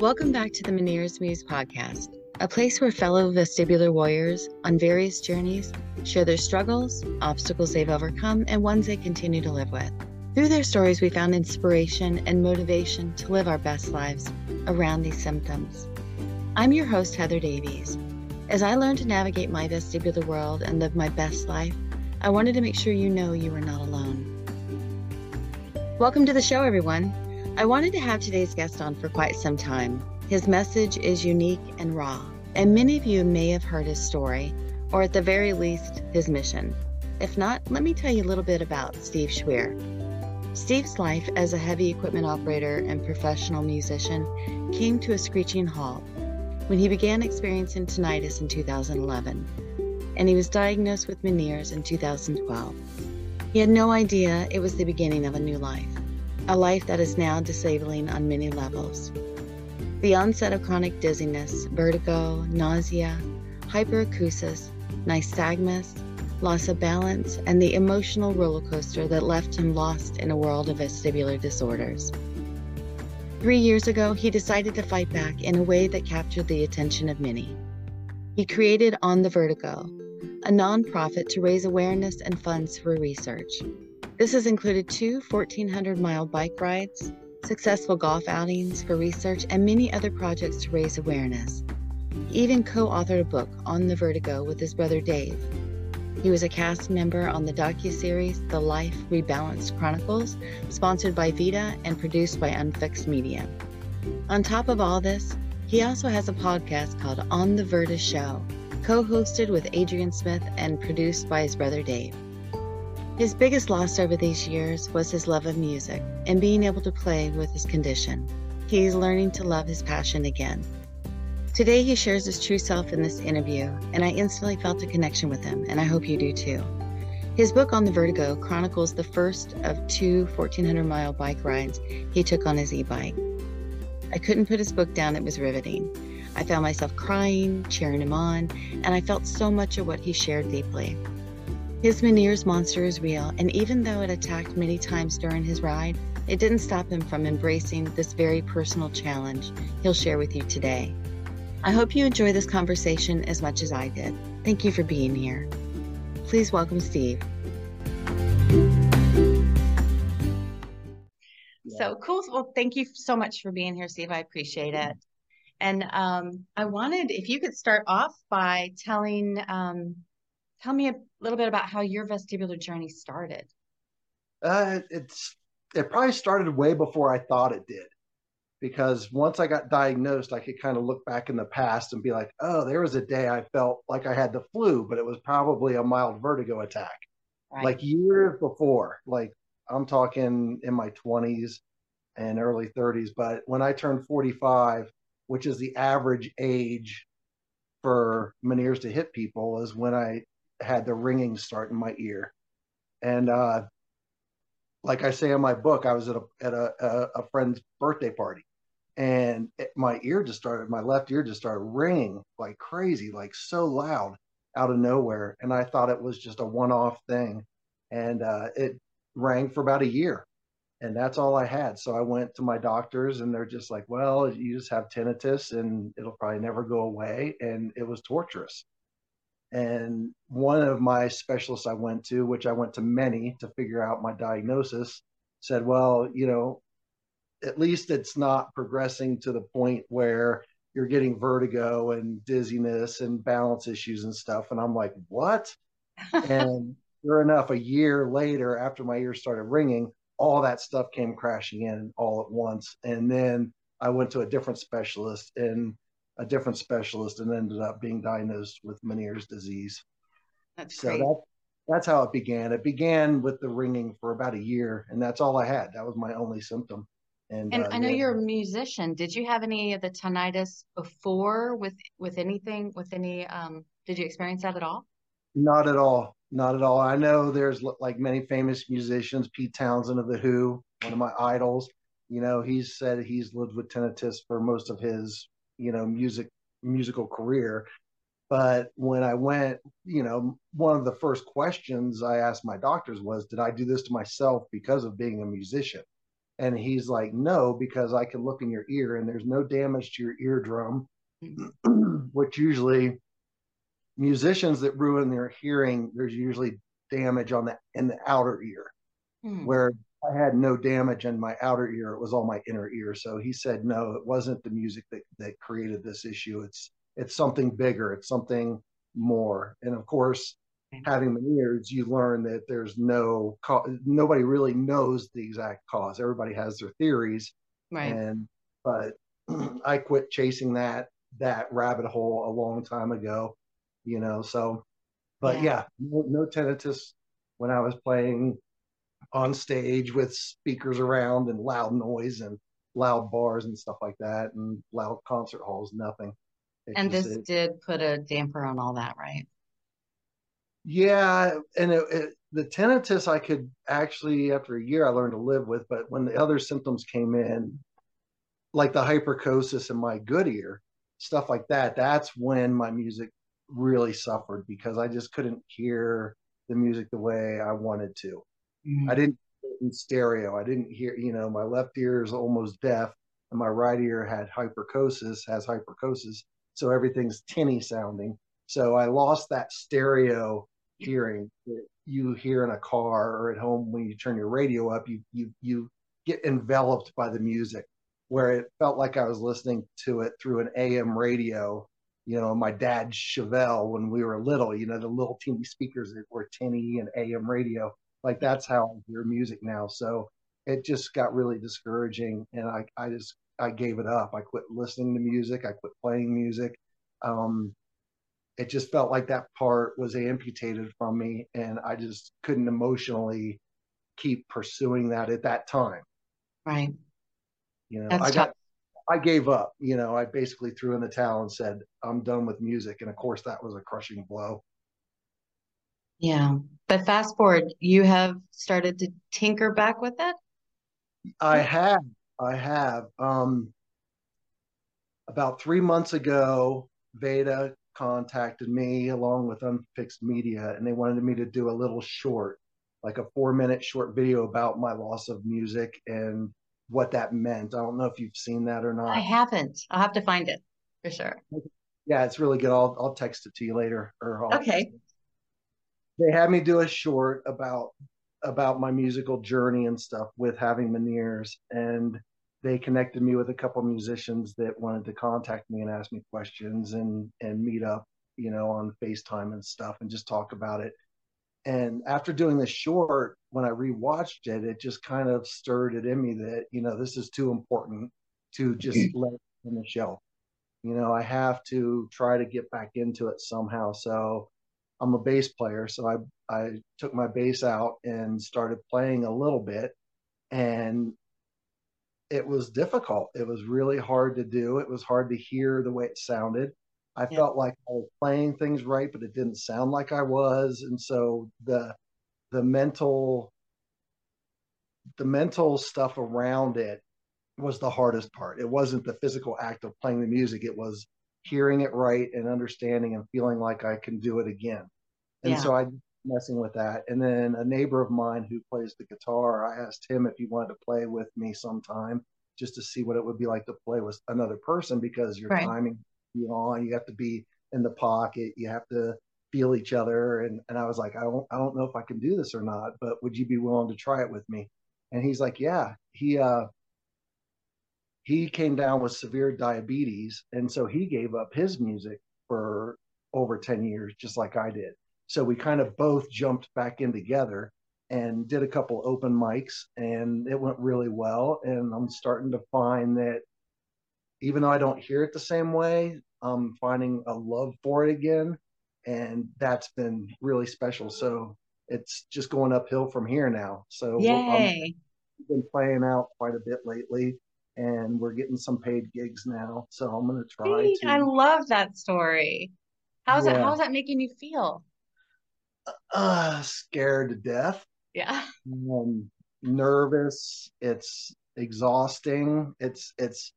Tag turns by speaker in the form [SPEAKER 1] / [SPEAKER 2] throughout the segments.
[SPEAKER 1] Welcome back to the Meniere's Muse podcast, a place where fellow vestibular warriors on various journeys share their struggles, obstacles they've overcome, and ones they continue to live with. Through their stories, we found inspiration and motivation to live our best lives around these symptoms. I'm your host, Heather Davies. As I learned to navigate my vestibular world and live my best life, I wanted to make sure you know you are not alone. Welcome to the show, everyone. I wanted to have today's guest on for quite some time. His message is unique and raw, and many of you may have heard his story, or at the very least, his mission. If not, let me tell you a little bit about Steve Schwier. Steve's life as a heavy equipment operator and professional musician came to a screeching halt when he began experiencing tinnitus in 2011, and he was diagnosed with Meniere's in 2012. He had no idea it was the beginning of a new life a life that is now disabling on many levels. The onset of chronic dizziness, vertigo, nausea, hyperacusis, nystagmus, loss of balance, and the emotional roller coaster that left him lost in a world of vestibular disorders. Three years ago, he decided to fight back in a way that captured the attention of many. He created On the Vertigo, a nonprofit to raise awareness and funds for research. This has included two 1,400 mile bike rides, successful golf outings for research, and many other projects to raise awareness. He even co authored a book on the vertigo with his brother Dave. He was a cast member on the docu-series The Life Rebalanced Chronicles, sponsored by VeDA and produced by Unfixed Media. On top of all this, he also has a podcast called On the Vertishow, co hosted with Adrienne Smith and produced by his brother Dave. His biggest loss over these years was his love of music and being able to play with his condition. He is learning to love his passion again. Today, he shares his true self in this interview, and I instantly felt a connection with him, and I hope you do too. His book on the vertigo chronicles the first of two 1,400 mile bike rides he took on his e bike. I couldn't put his book down, it was riveting. I found myself crying, cheering him on, and I felt so much of what he shared deeply. His Meniere's monster is real, and even though it attacked many times during his ride, it didn't stop him from embracing this very personal challenge he'll share with you today. I hope you enjoy this conversation as much as I did. Thank you for being here. Please welcome Steve. So cool. Well, thank you so much for being here, Steve. I appreciate it. And um, I wanted, if you could start off by telling um, tell me a little bit about how your vestibular journey started.
[SPEAKER 2] Uh, it's it probably started way before I thought it did, because once I got diagnosed, I could kind of look back in the past and be like, oh, there was a day I felt like I had the flu, but it was probably a mild vertigo attack, right. like years before. Like I'm talking in my 20s and early 30s, but when I turned 45, which is the average age for Meniere's to hit people, is when I had the ringing start in my ear. And uh, like I say in my book, I was at a at a, a, a friend's birthday party, and it, my ear just started, my left ear just started ringing like crazy, like so loud out of nowhere. And I thought it was just a one-off thing, and uh, it rang for about a year, and that's all I had. So I went to my doctors, and they're just like, "Well, you just have tinnitus, and it'll probably never go away." And it was torturous. And one of my specialists I went to, which I went to many to figure out my diagnosis, said, well, you know, at least it's not progressing to the point where you're getting vertigo and dizziness and balance issues and stuff. And I'm like, what? and sure enough, a year later, after my ears started ringing, all that stuff came crashing in all at once. And then I went to a different specialist and a different specialist and ended up being diagnosed with Meniere's disease.
[SPEAKER 1] That's so great.
[SPEAKER 2] That, that's how it began. It began with the ringing for about a year, and that's all I had. That was my only symptom.
[SPEAKER 1] And, and uh, I know yeah. you're a musician. Did you have any of the tinnitus before with with anything with any? Um, did you experience that at all?
[SPEAKER 2] Not at all. Not at all. I know there's like many famous musicians, Pete Townshend of the Who, one of my idols. You know, he's said he's lived with tinnitus for most of his you know music musical career but when i went you know one of the first questions i asked my doctors was did i do this to myself because of being a musician And he's like, no, because I can look in your ear and there's no damage to your eardrum, which usually musicians that ruin their hearing, there's usually damage on the in the outer ear. Mm. Where I had no damage in my outer ear, it was all my inner ear. So he said, no, it wasn't the music that, that created this issue. It's it's something bigger, it's something more. And of course, mm-hmm. having Meniere's, you learn that there's no nobody really knows the exact cause. Everybody has their theories,
[SPEAKER 1] right?
[SPEAKER 2] And but I quit chasing that that rabbit hole a long time ago, you know. So, but yeah, yeah no, no tinnitus when I was playing on stage with speakers around and loud noise and loud bars and stuff like that and loud concert halls. Nothing.
[SPEAKER 1] and just, this it, did put a damper on all that, right?
[SPEAKER 2] Yeah, and it, it, the tinnitus I could actually after a year I learned to live with, but when the other symptoms came in, like the hyperacusis in my good ear, stuff like that, that's when my music really suffered because I just couldn't hear the music the way I wanted to. Mm-hmm. I didn't in stereo. I didn't hear, you know, my left ear is almost deaf and my right ear had hyperacusis, has hyperacusis. So everything's tinny sounding. So I lost that stereo hearing that you hear in a car or at home when you turn your radio up you you you get enveloped by the music where it felt like I was listening to it through an AM radio you know my dad's Chevelle when we were little you know the little teeny speakers that were tinny and AM radio like that's how I hear music now. So it just got really discouraging and I I just I gave it up. I quit listening to music. I quit playing music. Um, it just felt like that part was amputated from me and i just couldn't emotionally keep pursuing that at that time.
[SPEAKER 1] Right.
[SPEAKER 2] You know That's i got i gave up. You know i basically threw in the towel and said i'm done with music. And of course that was a crushing blow
[SPEAKER 1] yeah but fast forward you have started to tinker back with it
[SPEAKER 2] i have i have um about three months ago VeDA contacted me along with Unfixed Media, and they wanted me to do a little short, like a four minute short video about my loss of music and what that meant. I don't know if you've seen that or not.
[SPEAKER 1] I haven't. I'll have to find it for sure.
[SPEAKER 2] Yeah, it's really good. I'll I'll text it to you later. Or
[SPEAKER 1] I'll okay.
[SPEAKER 2] They had me do a short about about my musical journey and stuff with having Meniere's, and they connected me with a couple musicians that wanted to contact me and ask me questions and and meet up you know on facetime and stuff and just talk about it. And after doing this short when i rewatched it it just kind of stirred it in me that you know this is too important to just let in the shelf. You know i have to try to get back into it somehow. So i'm a bass player so i i took my bass out and started playing a little bit and it was difficult. It was really hard to do. It was hard to hear the way it sounded. I yeah. felt like I was playing things right, but it didn't sound like I was. And so the the mental the mental stuff around it was the hardest part. It wasn't the physical act of playing the music. It was hearing it right and understanding and feeling like I can do it again. And yeah. so I messing with that. And then a neighbor of mine who plays the guitar, I asked him if he wanted to play with me sometime just to see what it would be like to play with another person because your right. timing you on, you have to be in the pocket, you have to feel each other. And and I was like, I don't I don't know if I can do this or not, but would you be willing to try it with me? And he's like, Yeah. He uh he came down with severe diabetes and so he gave up his music for over 10 years just like I did. So we kind of both jumped back in together and did a couple open mics and it went really well. And I'm starting to find that even though I don't hear it the same way, I'm finding a love for it again. And that's been really special. So it's just going uphill from here now. So
[SPEAKER 1] Yay.
[SPEAKER 2] I've been playing out quite a bit lately and we're getting some paid gigs now. So I'm going to try
[SPEAKER 1] to. I love that story. How's yeah. that? How's that making you feel?
[SPEAKER 2] uh, scared to death.
[SPEAKER 1] Yeah.
[SPEAKER 2] Um, nervous. It's exhausting. It's it's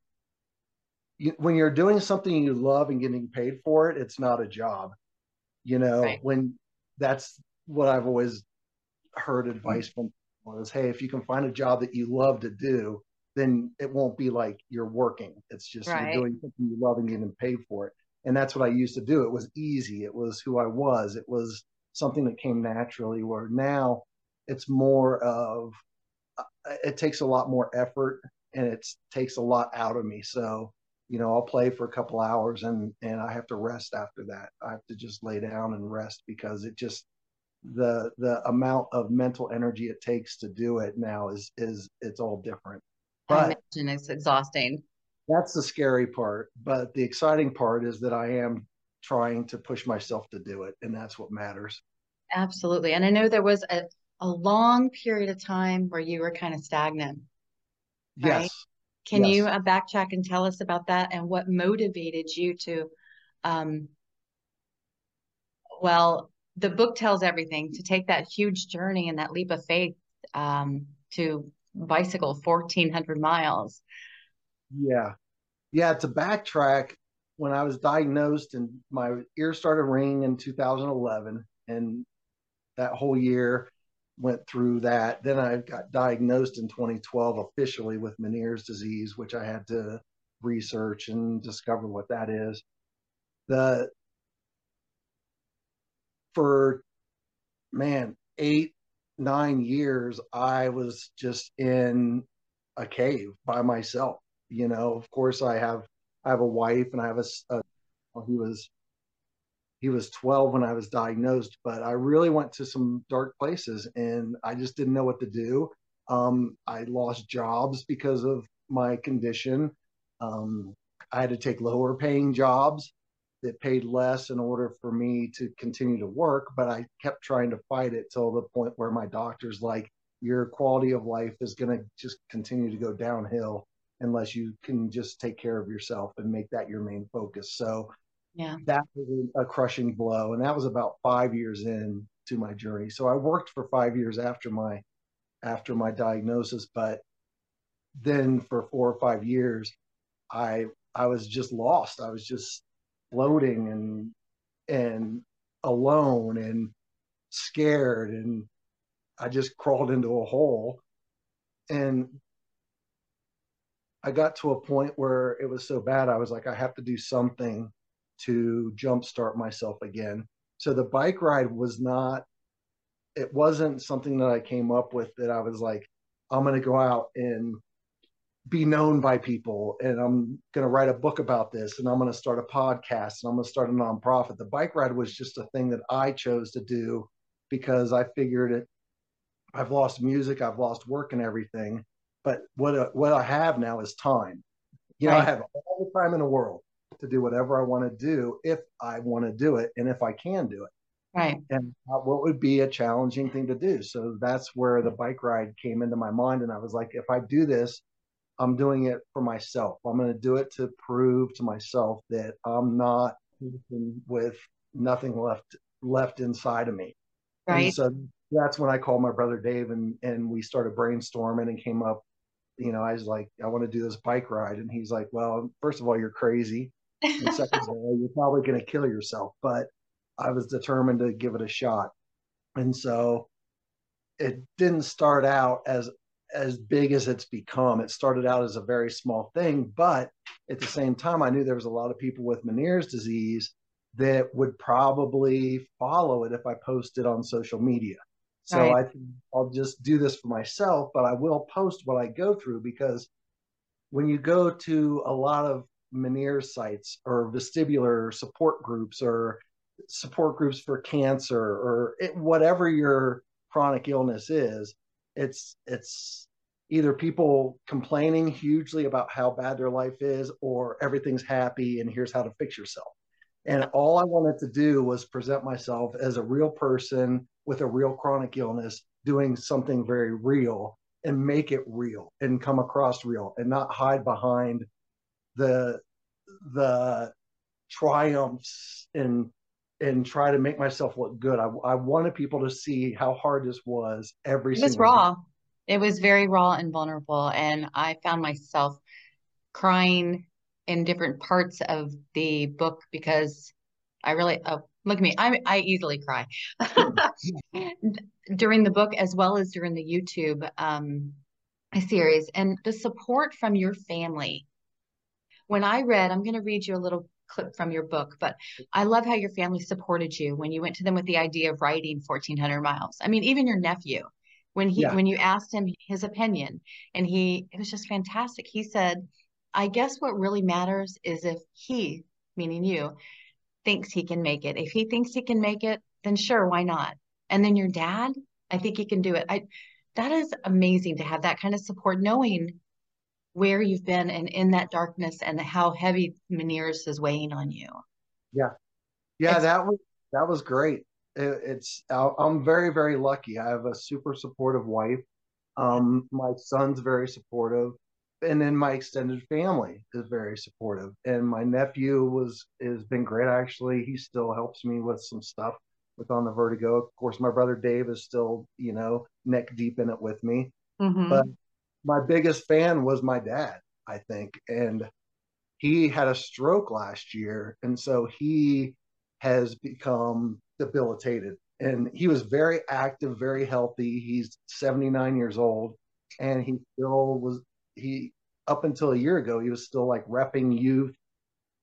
[SPEAKER 2] you, when you're doing something you love and getting paid for it. It's not a job. You know right. when that's what I've always heard advice from was hey, if you can find a job that you love to do, then it won't be like you're working. It's just right. you're doing something you love and getting paid for it. And that's what I used to do. It was easy. It was who I was. It was something that came naturally. Where now it's more of uh, it takes a lot more effort and it takes a lot out of me. So you know, I'll play for a couple hours and and I have to rest after that. I have to just lay down and rest because it just the the amount of mental energy it takes to do it now is is it's all different.
[SPEAKER 1] But imagine it's exhausting.
[SPEAKER 2] That's the scary part. But the exciting part is that I am trying to push myself to do it, and that's what matters.
[SPEAKER 1] Absolutely. And I know there was a, a long period of time where you were kind of stagnant.
[SPEAKER 2] Right? Yes.
[SPEAKER 1] Can
[SPEAKER 2] yes.
[SPEAKER 1] you uh, backtrack and tell us about that and what motivated you to, um, well, the book tells everything to take that huge journey and that leap of faith um, to bicycle 1400 miles.
[SPEAKER 2] Yeah. Yeah to backtrack when i was diagnosed and my ear started ringing in 2011 and that whole year went through that then i got diagnosed in 2012 officially with meniere's disease which i had to research and discover what that is. The for man eight nine years i was just in a cave by myself you know? Of course i have i have a wife and i have a, a well, he was he was 12 when i was diagnosed but i really went to some dark places and i just didn't know what to do. Um, i lost jobs because of my condition. Um, i had to take lower paying jobs that paid less in order for me to continue to work. But I kept trying to fight it till the point where my doctor's like, your quality of life is going to just continue to go downhill unless you can just take care of yourself and make that your main focus. So
[SPEAKER 1] yeah,
[SPEAKER 2] that was a crushing blow. And that was about five years in to my journey. So I worked for five years after my after my diagnosis, but then for four or five years, I I was just lost. I was just floating and and alone and scared and I just crawled into a hole and I got to a point where it was so bad I was like I have to do something to jumpstart myself again. So the bike ride was not it wasn't something that I came up with that I was like I'm going to go out and be known by people and I'm going to write a book about this and I'm going to start a podcast and I'm going to start a nonprofit. The bike ride was just a thing that I chose to do because I figured it I've lost music, I've lost work and everything, but what what I have now is time. You know, right. I have all the time in the world to do whatever I want to do if I want to do it and if I can do it.
[SPEAKER 1] Right.
[SPEAKER 2] And what would be a challenging thing to do. So that's where the bike ride came into my mind and I was like if I do this I'm doing it for myself. I'm going to do it to prove to myself that I'm not with nothing left left inside of me.
[SPEAKER 1] Right.
[SPEAKER 2] And so that's when I called my brother Dave and and we started brainstorming and came up. You know, I was like, I want to do this bike ride, and he's like, Well, first of all, you're crazy, and second of all, you're probably going to kill yourself. But I was determined to give it a shot, and so it didn't start out as as big as it's become. It started out as a very small thing, but at the same time, I knew there was a lot of people with Meniere's disease that would probably follow it if I posted on social media. So right. I I'll just do this for myself, but I will post what I go through because when you go to a lot of Meniere sites or vestibular support groups or support groups for cancer or it, whatever your chronic illness is, it's it's either people complaining hugely about how bad their life is or everything's happy and here's how to fix yourself. And all i wanted to do was present myself as a real person with a real chronic illness doing something very real and make it real and come across real and not hide behind the the triumphs and and try to make myself look good. I, I wanted people to see how hard this was every.
[SPEAKER 1] Single It was raw. Day. It was very raw and vulnerable, and I found myself crying in different parts of the book because I really, uh, Look at me. I I easily cry during the book as well as during the YouTube um, series and the support from your family. When I read, I'm going to read you a little clip from your book, but I love how your family supported you when you went to them with the idea of riding 1400 miles. I mean, even your nephew, when he yeah. when you asked him his opinion and he it was just fantastic. He said, "I guess what really matters is if he, meaning you, thinks he can make it. If he thinks he can make it, then sure, why not? And then your dad, I think he can do it. I that is amazing to have that kind of support, knowing where you've been and in that darkness and how heavy Meniere's is weighing on you.
[SPEAKER 2] Yeah. Yeah, it's, that was that was great. It, it's I'm very very lucky. I have a super supportive wife. Um, my son's very supportive and then my extended family is very supportive and my nephew was has been great actually he still helps me with some stuff with on the vertigo of course my brother dave is still you know neck deep in it with me mm-hmm. but my biggest fan was my dad i think and he had a stroke last year and so he has become debilitated. And he was very active very healthy. He's 79 years old and he still was he up until a year ago he was still like repping youth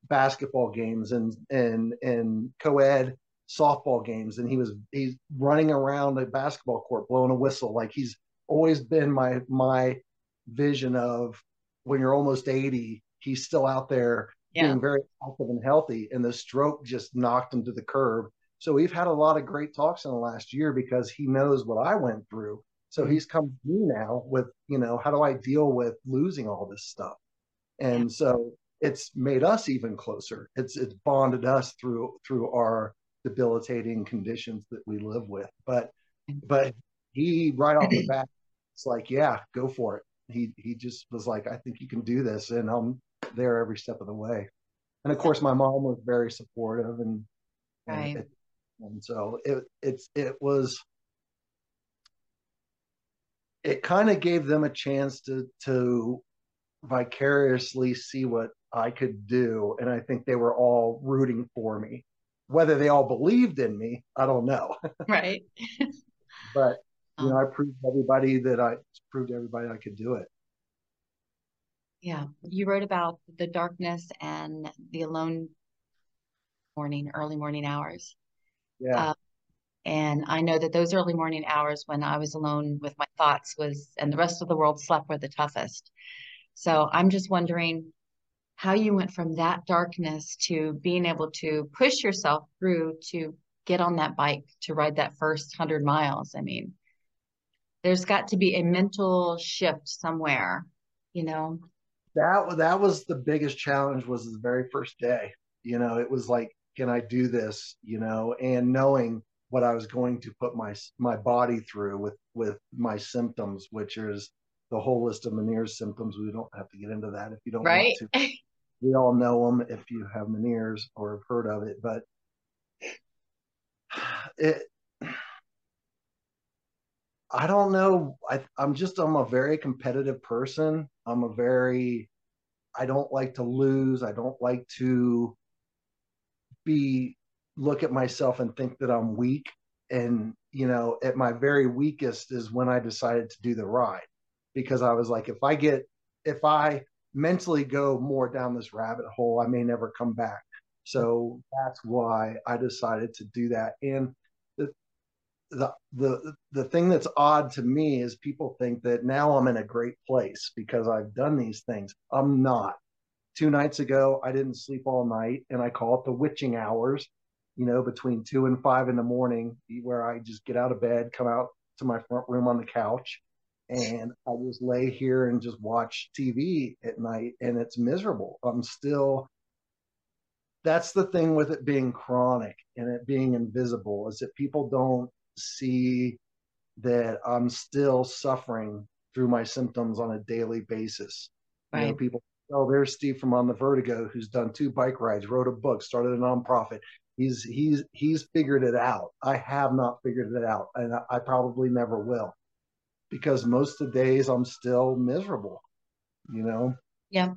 [SPEAKER 2] basketball games and and and co-ed softball games. And he was he's running around a basketball court blowing a whistle. Like he's always been my my vision of when you're almost 80 he's still out there yeah. being very active and healthy and the stroke just knocked him to the curb so we've had a lot of great talks in the last year because he knows what I went through so mm-hmm. he's come to me now with, you know, how do I deal with losing all this stuff? And so it's made us even closer. It's it's bonded us through through our debilitating conditions that we live with. But mm-hmm. but he right off the bat, it's like, yeah, go for it. He he just was like, I think you can do this, and I'm there every step of the way. And of course, my mom was very supportive, and right. and, and so it it's it was it kind of gave them a chance to to vicariously see what I could do, and I think they were all rooting for me. Whether they all believed in me, I don't know.
[SPEAKER 1] Right.
[SPEAKER 2] but you know, I proved everybody that I proved everybody I could do it.
[SPEAKER 1] Yeah, you wrote about the darkness and the alone morning, early morning hours.
[SPEAKER 2] Yeah. Uh,
[SPEAKER 1] and I know that those early morning hours when I was alone with my thoughts was, and the rest of the world slept were the toughest. So I'm just wondering how you went from that darkness to being able to push yourself through to get on that bike to ride that first hundred miles. I mean, there's got to be a mental shift somewhere, you know.
[SPEAKER 2] That that was the biggest challenge was the very first day. You know, it was like, can I do this? You know, and knowing what I was going to put my my body through with with my symptoms, which is the whole list of Meniere's symptoms. We don't have to get into that if you don't
[SPEAKER 1] right.
[SPEAKER 2] want to. We all know them if you have Meniere's or have heard of it, but it. I don't know. I, I'm just I'm a very competitive person. I'm a very I don't like to lose. I don't like to be look at myself and think that I'm weak. And, you know, at my very weakest is when I decided to do the ride because I was like, if I get, if I mentally go more down this rabbit hole, I may never come back. So that's why I decided to do that. And the, the the thing that's odd to me is people think that now I'm in a great place because I've done these things. I'm not. Two nights ago, I didn't sleep all night, and I call it the witching hours you know, between two and five in the morning, where I just get out of bed, come out to my front room on the couch, and I just lay here and just watch TV at night, and it's miserable. I'm still. That's the thing with it being chronic and it being invisible is that people don't see that I'm still suffering through my symptoms on a daily basis. Right. You know, people, oh, there's Steve from On the Vertigo who's done two bike rides, wrote a book, started a nonprofit he's he's he's figured it out. I have not figured it out, and I, I probably never will, because most of the days I'm still miserable. You know.
[SPEAKER 1] Yeah,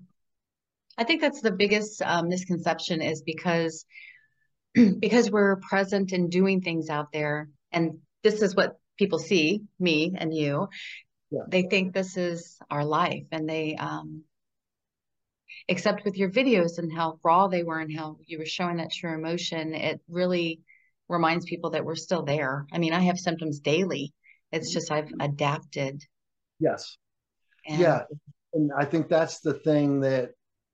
[SPEAKER 1] I think that's the biggest um, misconception is because because we're present and doing things out there, and this is what people see me and you. Yeah. They think this is our life, and they um, except with your videos and how raw they were and how you were showing that true emotion, it really reminds people that we're still there. I mean, I have symptoms daily. It's just I've adapted.
[SPEAKER 2] Yes. And yeah. And I think that's the thing that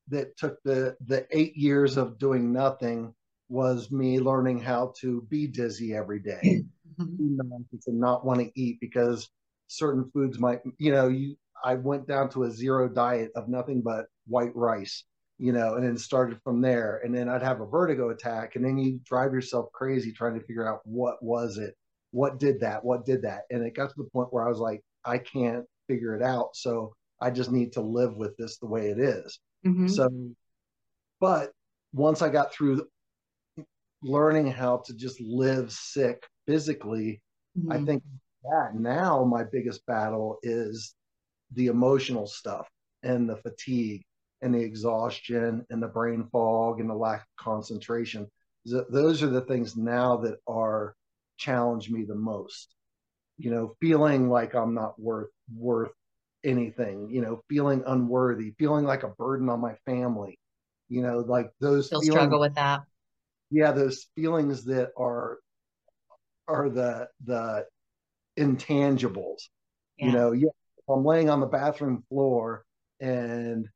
[SPEAKER 2] that took the the eight years of doing nothing was me learning how to be dizzy every day mm-hmm. and not want to eat because certain foods might you know you i went down to a zero diet of nothing but white rice you know and then started from there and then i'd have a vertigo attack and then you drive yourself crazy trying to figure out what was it what did that what did that and it got to the point where i was like i can't figure it out so i just need to live with this the way it is mm-hmm. so but once i got through learning how to just live sick physically mm-hmm. i think that now my biggest battle is the emotional stuff and the fatigue and the exhaustion and the brain fog and the lack of concentration. Those are the things now that are challenge me the most. You know, feeling like I'm not worth worth anything. You know, feeling unworthy, feeling like a burden on my family. You know, like those.
[SPEAKER 1] Still struggle with that.
[SPEAKER 2] Yeah, those feelings that are are the the intangibles. Yeah. You know, yeah, if I'm laying on the bathroom floor and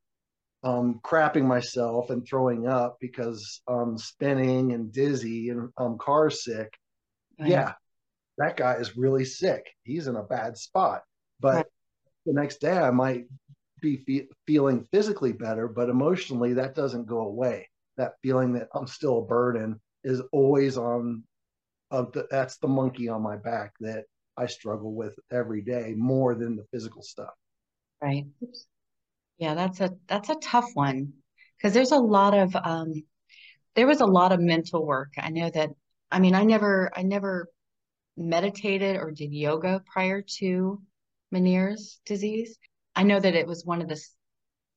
[SPEAKER 2] um, crapping myself and throwing up because I'm spinning and dizzy and I'm car sick. Right. Yeah, that guy is really sick. He's in a bad spot. But right. the next day, I might be fe- feeling physically better, but emotionally, that doesn't go away. That feeling that I'm still a burden is always on. Of the, that's the monkey on my back that I struggle with every day more than the physical stuff.
[SPEAKER 1] Right. Yeah, that's a that's a tough one because there's a lot of um there was a lot of mental work. I know that I mean I never I never meditated or did yoga prior to Meniere's disease. I know that it was one of the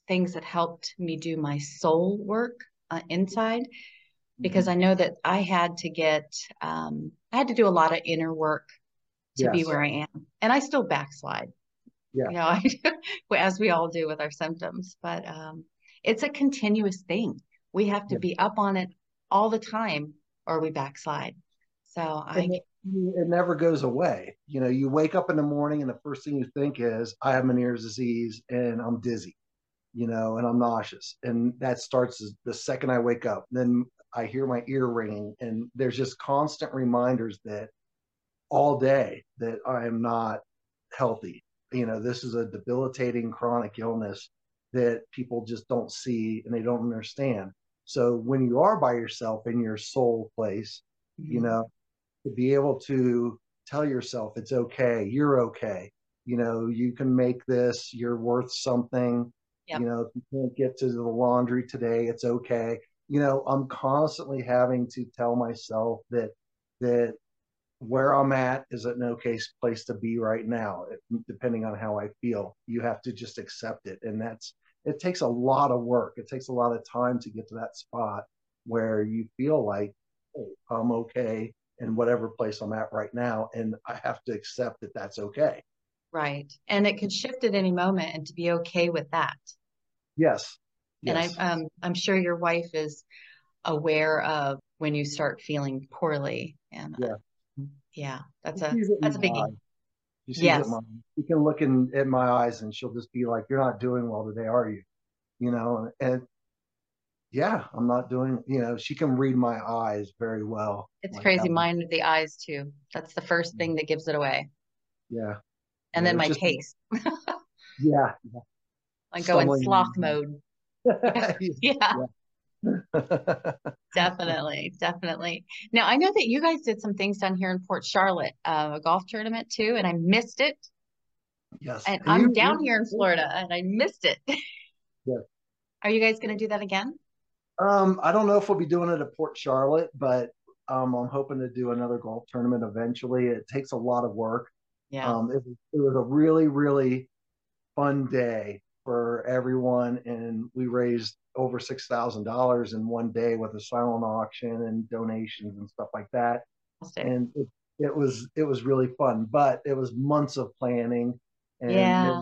[SPEAKER 1] things that helped me do my soul work uh, inside because mm-hmm. I know that I had to get um, I had to do a lot of inner work to yes. be where I am, and I still backslide yeah. you know, I, as we all do with our symptoms. But um, it's a continuous thing. We have to yeah. be up on it all the time, or we backslide. So I.
[SPEAKER 2] It, it never goes away. You know, you wake up in the morning and the first thing you think is, I have Meniere's disease and I'm dizzy, you know, and I'm nauseous. And that starts the second I wake up. Then I hear my ear ringing, and there's just constant reminders that all day that I am not healthy you know this is a debilitating chronic illness that people just don't see and they don't understand so when you are by yourself in your soul place mm-hmm. you know to be able to tell yourself it's okay you're okay you know you can make this you're worth something yep. you know if you can't get to the laundry today it's okay you know i'm constantly having to tell myself that that where I'm at is an okay place to be right now, depending on how I feel. You have to just accept it. And that's, it takes a lot of work. It takes a lot of time to get to that spot where you feel like, hey, I'm okay in whatever place I'm at right now. And I have to accept that that's okay.
[SPEAKER 1] Right. And it could shift at any moment and to be okay with that.
[SPEAKER 2] Yes.
[SPEAKER 1] Yes. And I, um, I'm sure your wife is aware of when you start feeling poorly. And
[SPEAKER 2] yeah
[SPEAKER 1] yeah, that's a that's a biggie.
[SPEAKER 2] See yes. You can look in at my eyes and she'll just be like, "You're not doing well today, are you?" You know, and yeah, I'm not doing. You know, she can read my eyes very well.
[SPEAKER 1] It's like crazy. Mine, the eyes too. That's the first thing that gives it away.
[SPEAKER 2] Yeah.
[SPEAKER 1] And yeah, then my just, taste.
[SPEAKER 2] yeah.
[SPEAKER 1] I go in sloth mode. yeah. yeah. definitely, definitely. Now I know that you guys did some things down here in Port Charlotte, uh, a golf tournament too, and I missed it.
[SPEAKER 2] Yes,
[SPEAKER 1] and, and I'm you, down you, here in Florida, and I missed it. yes. Are you guys going to do that again?
[SPEAKER 2] Um, I don't know if we'll be doing it at Port Charlotte, but um, I'm hoping to do another golf tournament eventually. It takes a lot of work.
[SPEAKER 1] Yeah.
[SPEAKER 2] Um, it, it was a really, really fun day for everyone, and we raised over six thousand dollars in one day with a silent auction and donations and stuff like that. And it, it was it was really fun, but it was months of planning and
[SPEAKER 1] yeah.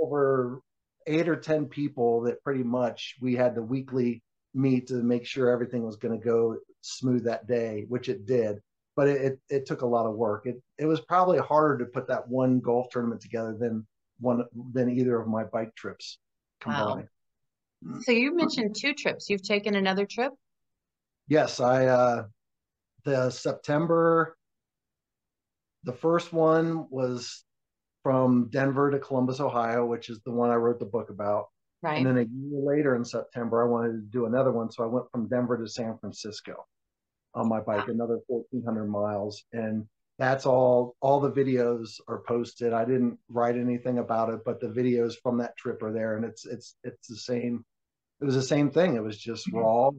[SPEAKER 2] over eight or ten people that pretty much we had to weekly meet to make sure everything was going to go smooth that day, which it did. But it, it, it took a lot of work. It it was probably harder to put that one golf tournament together than one than either of my bike trips combined.
[SPEAKER 1] Wow. So you mentioned two trips. You've taken another trip?
[SPEAKER 2] Yes, I uh the September the first one was from Denver to Columbus, Ohio, which is the one I wrote the book about.
[SPEAKER 1] Right.
[SPEAKER 2] And then a year later in September, I wanted to do another one. So I went from Denver to San Francisco on my bike, wow. another 1,400 miles. And that's all, all the videos are posted. I didn't write anything about it, but the videos from that trip are there. And it's, it's, it's the same. It was the same thing. It was just mm-hmm. raw,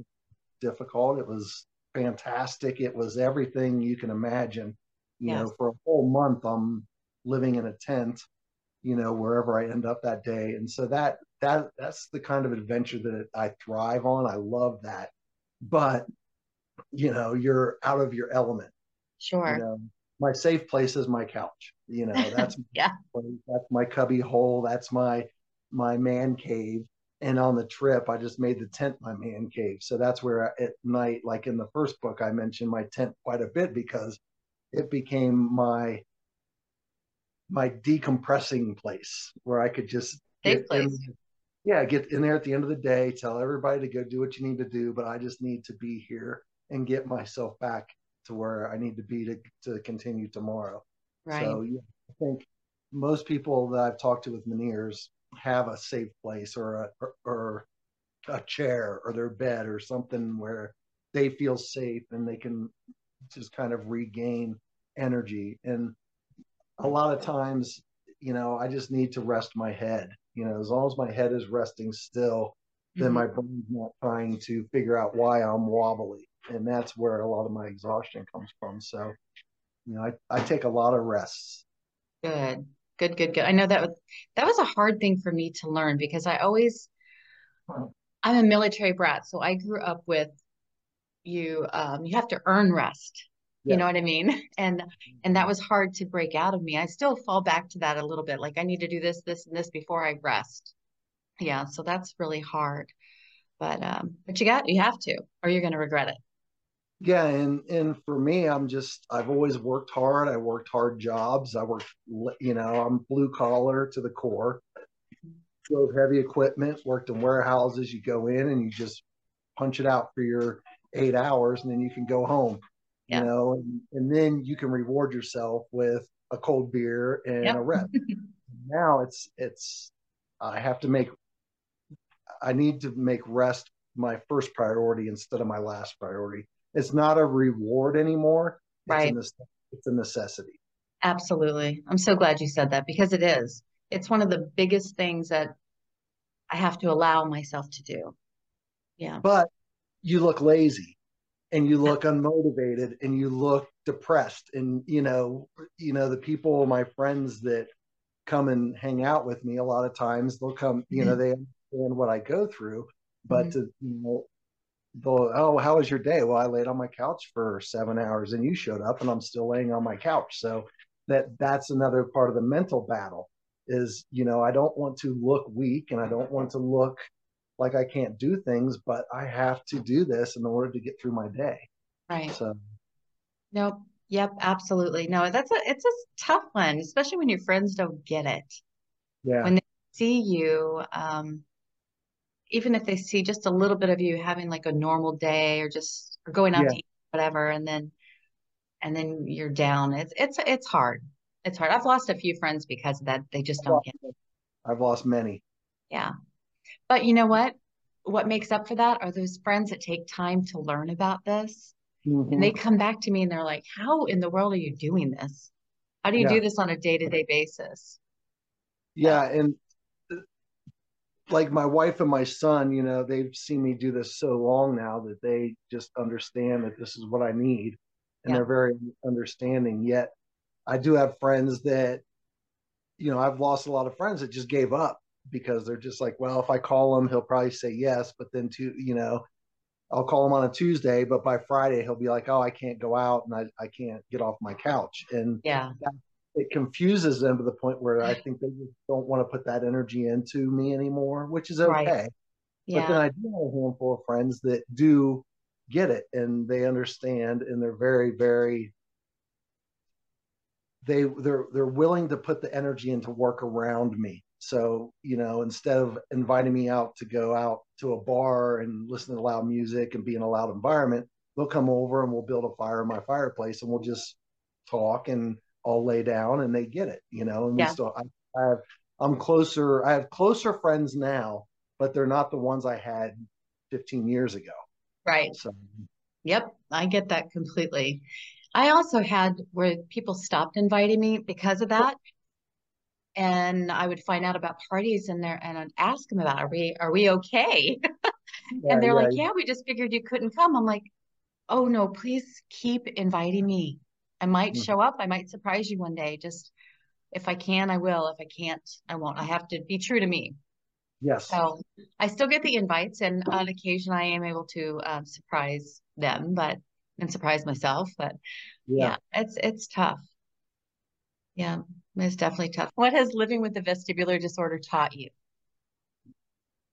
[SPEAKER 2] difficult. It was fantastic. It was everything you can imagine. You yes. know, for a whole month, I'm living in a tent, you know, wherever I end up that day. And so that that that's the kind of adventure that I thrive on. I love that. But you know, you're out of your element.
[SPEAKER 1] Sure.
[SPEAKER 2] You know, my safe place is my couch. You know, that's
[SPEAKER 1] yeah.
[SPEAKER 2] That's my cubby hole. That's my my man cave. And on the trip, I just made the tent my man cave. So that's where I, at night, like in the first book, I mentioned my tent quite a bit because it became my my decompressing place where I could just
[SPEAKER 1] get in,
[SPEAKER 2] yeah, get in there at the end of the day, tell everybody to go do what you need to do, but I just need to be here and get myself back to where I need to be to to continue tomorrow.
[SPEAKER 1] Right. So
[SPEAKER 2] yeah, I think most people that I've talked to with Meniere's have a safe place or a or, or a chair or their bed or something where they feel safe and they can just kind of regain energy. And a lot of times, you know, I just need to rest my head. You know, as long as my head is resting still, then mm-hmm. my brain's not trying to figure out why I'm wobbly. And that's where a lot of my exhaustion comes from. So, you know, I, I take a lot of rests.
[SPEAKER 1] Good, good, good, good. I know that was, that was a hard thing for me to learn because I always, I'm a military brat. So I grew up with you, um, you have to earn rest yeah. you know what i mean and and that was hard to break out of me i still fall back to that a little bit like i need to do this this and this before i rest yeah so that's really hard but um but you got you have to or you're going to regret it
[SPEAKER 2] yeah and and for me i'm just i've always worked hard i worked hard jobs i worked you know i'm blue collar to the core drove heavy equipment worked in warehouses you go in and you just punch it out for your eight hours and then you can go home yeah. you know, and, and, then you can reward yourself with a cold beer and yep. a rep. now it's it's I have to make I need to make rest my first priority instead of my last priority. It's not a reward anymore. It's
[SPEAKER 1] right.
[SPEAKER 2] A, it's a necessity.
[SPEAKER 1] Absolutely. I'm so glad you said that because it is. It's one of the biggest things that I have to allow myself to do. Yeah.
[SPEAKER 2] But you look lazy and you look unmotivated and you look depressed and you know you know the people my friends that come and hang out with me a lot of times they'll come you mm-hmm. know they understand what i go through but mm-hmm. to you know oh how was your day well i laid on my couch for seven hours and you showed up and i'm still laying on my couch so that that's another part of the mental battle is you know i don't want to look weak and i don't want to look like I can't do things, but I have to do this in order to get through my day.
[SPEAKER 1] Right.
[SPEAKER 2] So.
[SPEAKER 1] Nope. Yep. Absolutely. No, that's a it's a tough one, especially when your friends don't get it.
[SPEAKER 2] Yeah.
[SPEAKER 1] When they see you, um, even if they see just a little bit of you having like a normal day or just or going out yeah. to eat, whatever, and then and then you're down. It's it's it's hard. It's hard. I've lost a few friends because of that. They just don't get it.
[SPEAKER 2] I've lost many.
[SPEAKER 1] Yeah. But you know what? What makes up for that are those friends that take time to learn about this. Mm-hmm. And they come back to me and they're like, How in the world are you doing this? How do you yeah. do this on a day to day basis?
[SPEAKER 2] Yeah. And like my wife and my son, you know, they've seen me do this so long now that they just understand that this is what I need. And yeah. they're very understanding. Yet I do have friends that, you know, I've lost a lot of friends that just gave up because they're just like, well, if I call him, he'll probably say yes, but then to you know, I'll call him on a Tuesday, but by Friday he'll be like, oh, I can't go out and I, I can't get off my couch. And
[SPEAKER 1] yeah,
[SPEAKER 2] it confuses them to the point where I think they just don't want to put that energy into me anymore, which is okay. Right. Yeah. But then I do have a handful of friends that do get it and they understand and they're very, very they they're they're willing to put the energy into work around me. So, you know, instead of inviting me out to go out to a bar and listen to loud music and be in a loud environment, they'll come over and we'll build a fire in my fireplace and we'll just talk and I'll lay down and they get it, you know. And yeah. still, I, I have, I'm closer. I have closer friends now, but they're not the ones I had 15 years ago.
[SPEAKER 1] Right. So, yep, I get that completely. I also had where people stopped inviting me because of that. And I would find out about parties and there and I'd ask them about are we are we okay? Yeah, and they're yeah. like, Yeah, we just figured you couldn't come. I'm like, Oh no, please keep inviting me. I might mm-hmm. show up. I might surprise you one day. Just if I can, I will. If I can't, I won't. I have to be true to me.
[SPEAKER 2] Yes.
[SPEAKER 1] So I still get the invites, and on occasion I am able to um, surprise them, but and surprise myself. But yeah. yeah, it's it's tough. Yeah, it's definitely tough. What has living with the vestibular disorder taught you?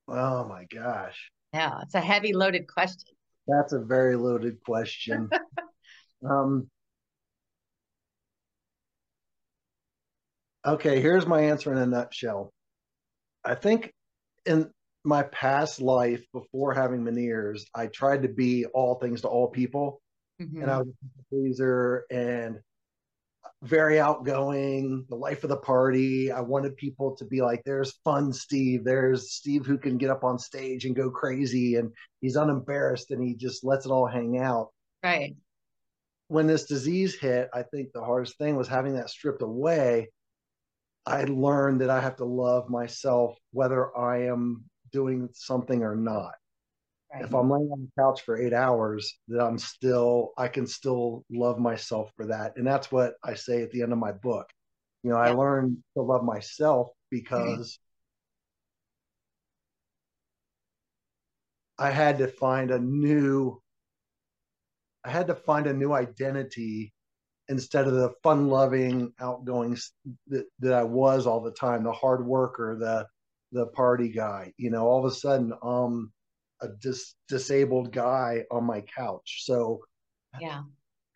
[SPEAKER 2] Oh my gosh.
[SPEAKER 1] Yeah, it's a heavy loaded question.
[SPEAKER 2] That's a very loaded question. um, Okay, here's my answer in a nutshell. I think in my past life before having Meniere's, I tried to be all things to all people. Mm-hmm. And I was a pleaser and very outgoing, the life of the party. I wanted people to be like, there's fun Steve. There's Steve who can get up on stage and go crazy and he's unembarrassed and he just lets it all hang out.
[SPEAKER 1] Right.
[SPEAKER 2] When this disease hit, I think the hardest thing was having that stripped away I learned that I have to love myself whether I am doing something or not. Right. If I'm laying on the couch for eight hours, that I'm still, I can still love myself for that. And that's what I say at the end of my book. You know, yeah. I learned to love myself mm-hmm. because I had to find a new, I had to find a new identity instead of the fun loving outgoing that, that i was all the time the hard worker the the party guy you know all of a sudden um a dis- disabled guy on my couch. So
[SPEAKER 1] yeah.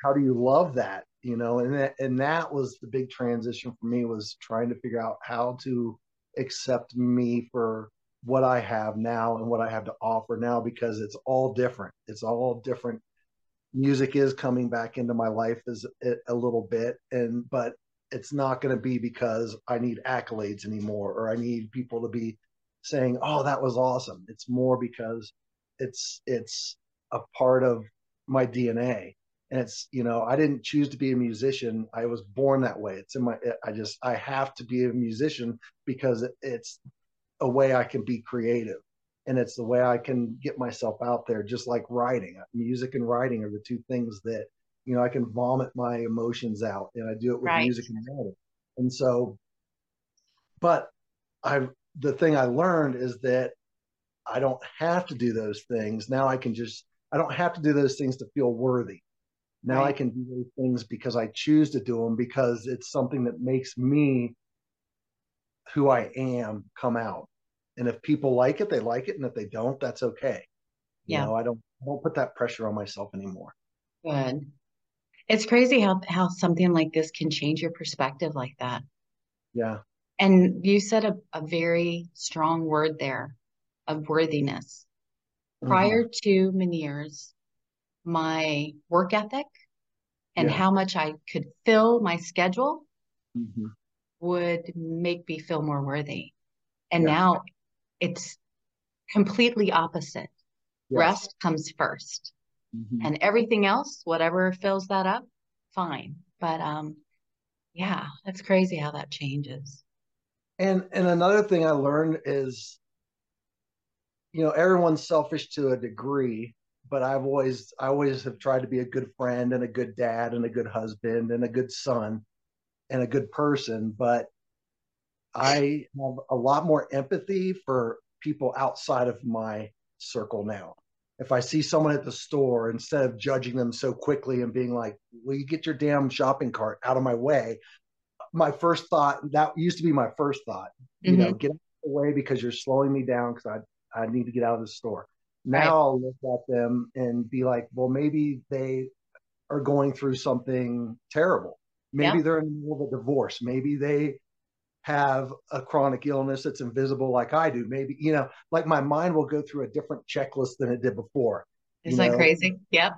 [SPEAKER 2] how do you love that you know? And that, and that was the big transition for me was trying to figure out how to accept me for what i have now and what i have to offer now because it's all different. It's all different music is coming back into my life a, a little bit and but it's not going to be because I need accolades anymore or I need people to be saying, "Oh, that was awesome." It's more because it's it's a part of my DNA. And it's, you know, I didn't choose to be a musician. I was born that way. It's in my I just I have to be a musician because it's a way I can be creative and it's the way I can get myself out there, just like writing. Music and writing are the two things that you know I can vomit my emotions out, and I do it with right. music and writing. And so, but I the thing I learned is that I don't have to do those things now. I can just I don't have to do those things to feel worthy. Now right. I can do those things because I choose to do them because it's something that makes me who I am come out and if people like it they like it and if they don't that's okay
[SPEAKER 1] yeah
[SPEAKER 2] you know i don't I don't put that pressure on myself anymore
[SPEAKER 1] good it's crazy how how something like this can change your perspective like that
[SPEAKER 2] yeah
[SPEAKER 1] and you said a, a very strong word there of worthiness mm-hmm. prior to Meniere's my work ethic and yeah. how much i could fill my schedule mm-hmm. would make me feel more worthy and yeah. now it's completely opposite. Yes. Rest comes 1st mm-hmm. and everything else, whatever fills that up, fine. But um, yeah, that's crazy how that changes.
[SPEAKER 2] And and another thing I learned is, you know, everyone's selfish to a degree, but I've always I always have tried to be a good friend and a good dad and a good husband and a good son and a good person. But I have a lot more empathy for people outside of my circle now. If I see someone at the store, instead of judging them so quickly and being like, "Will you get your damn shopping cart out of my way?" My first thought that used to be my first thought. You mm-hmm. know, get out of the way because you're slowing me down because I I need to get out of the store. Now right. I'll look at them and be like, well, maybe they are going through something terrible. Maybe they're in the middle of a divorce. Maybe they have a chronic illness that's invisible like I do. Maybe, you know, like my mind will go through a different checklist than it did before.
[SPEAKER 1] Isn't that crazy? Yep.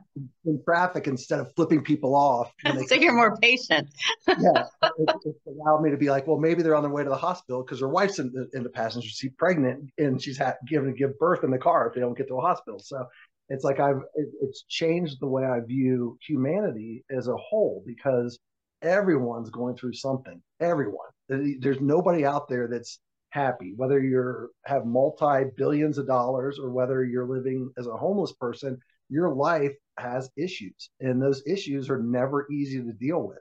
[SPEAKER 2] In traffic, instead of flipping people off.
[SPEAKER 1] so you're more patient.
[SPEAKER 2] yeah. It, it, allowed me to be like, well, maybe they're on their way to the hospital because their wife's in the, in the passenger seat pregnant and she's had, given to give birth in the car if they don't get to a hospital. So it's like I've, it, it's changed the way I view humanity as a whole because everyone's going through something. Everyone. There's nobody out there that's happy, whether you're have multi billions of dollars or whether you're living as a homeless person. Your life has issues, and those issues are never easy to deal with.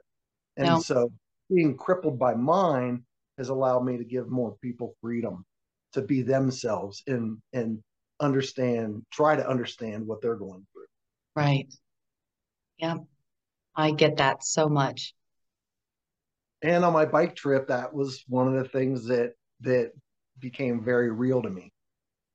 [SPEAKER 2] And no. so, being crippled by mine has allowed me to give more people freedom to be themselves and and understand, try to understand what they're going through.
[SPEAKER 1] Right. Yeah, I get that so much
[SPEAKER 2] and on my bike trip that was one of the things that that became very real to me.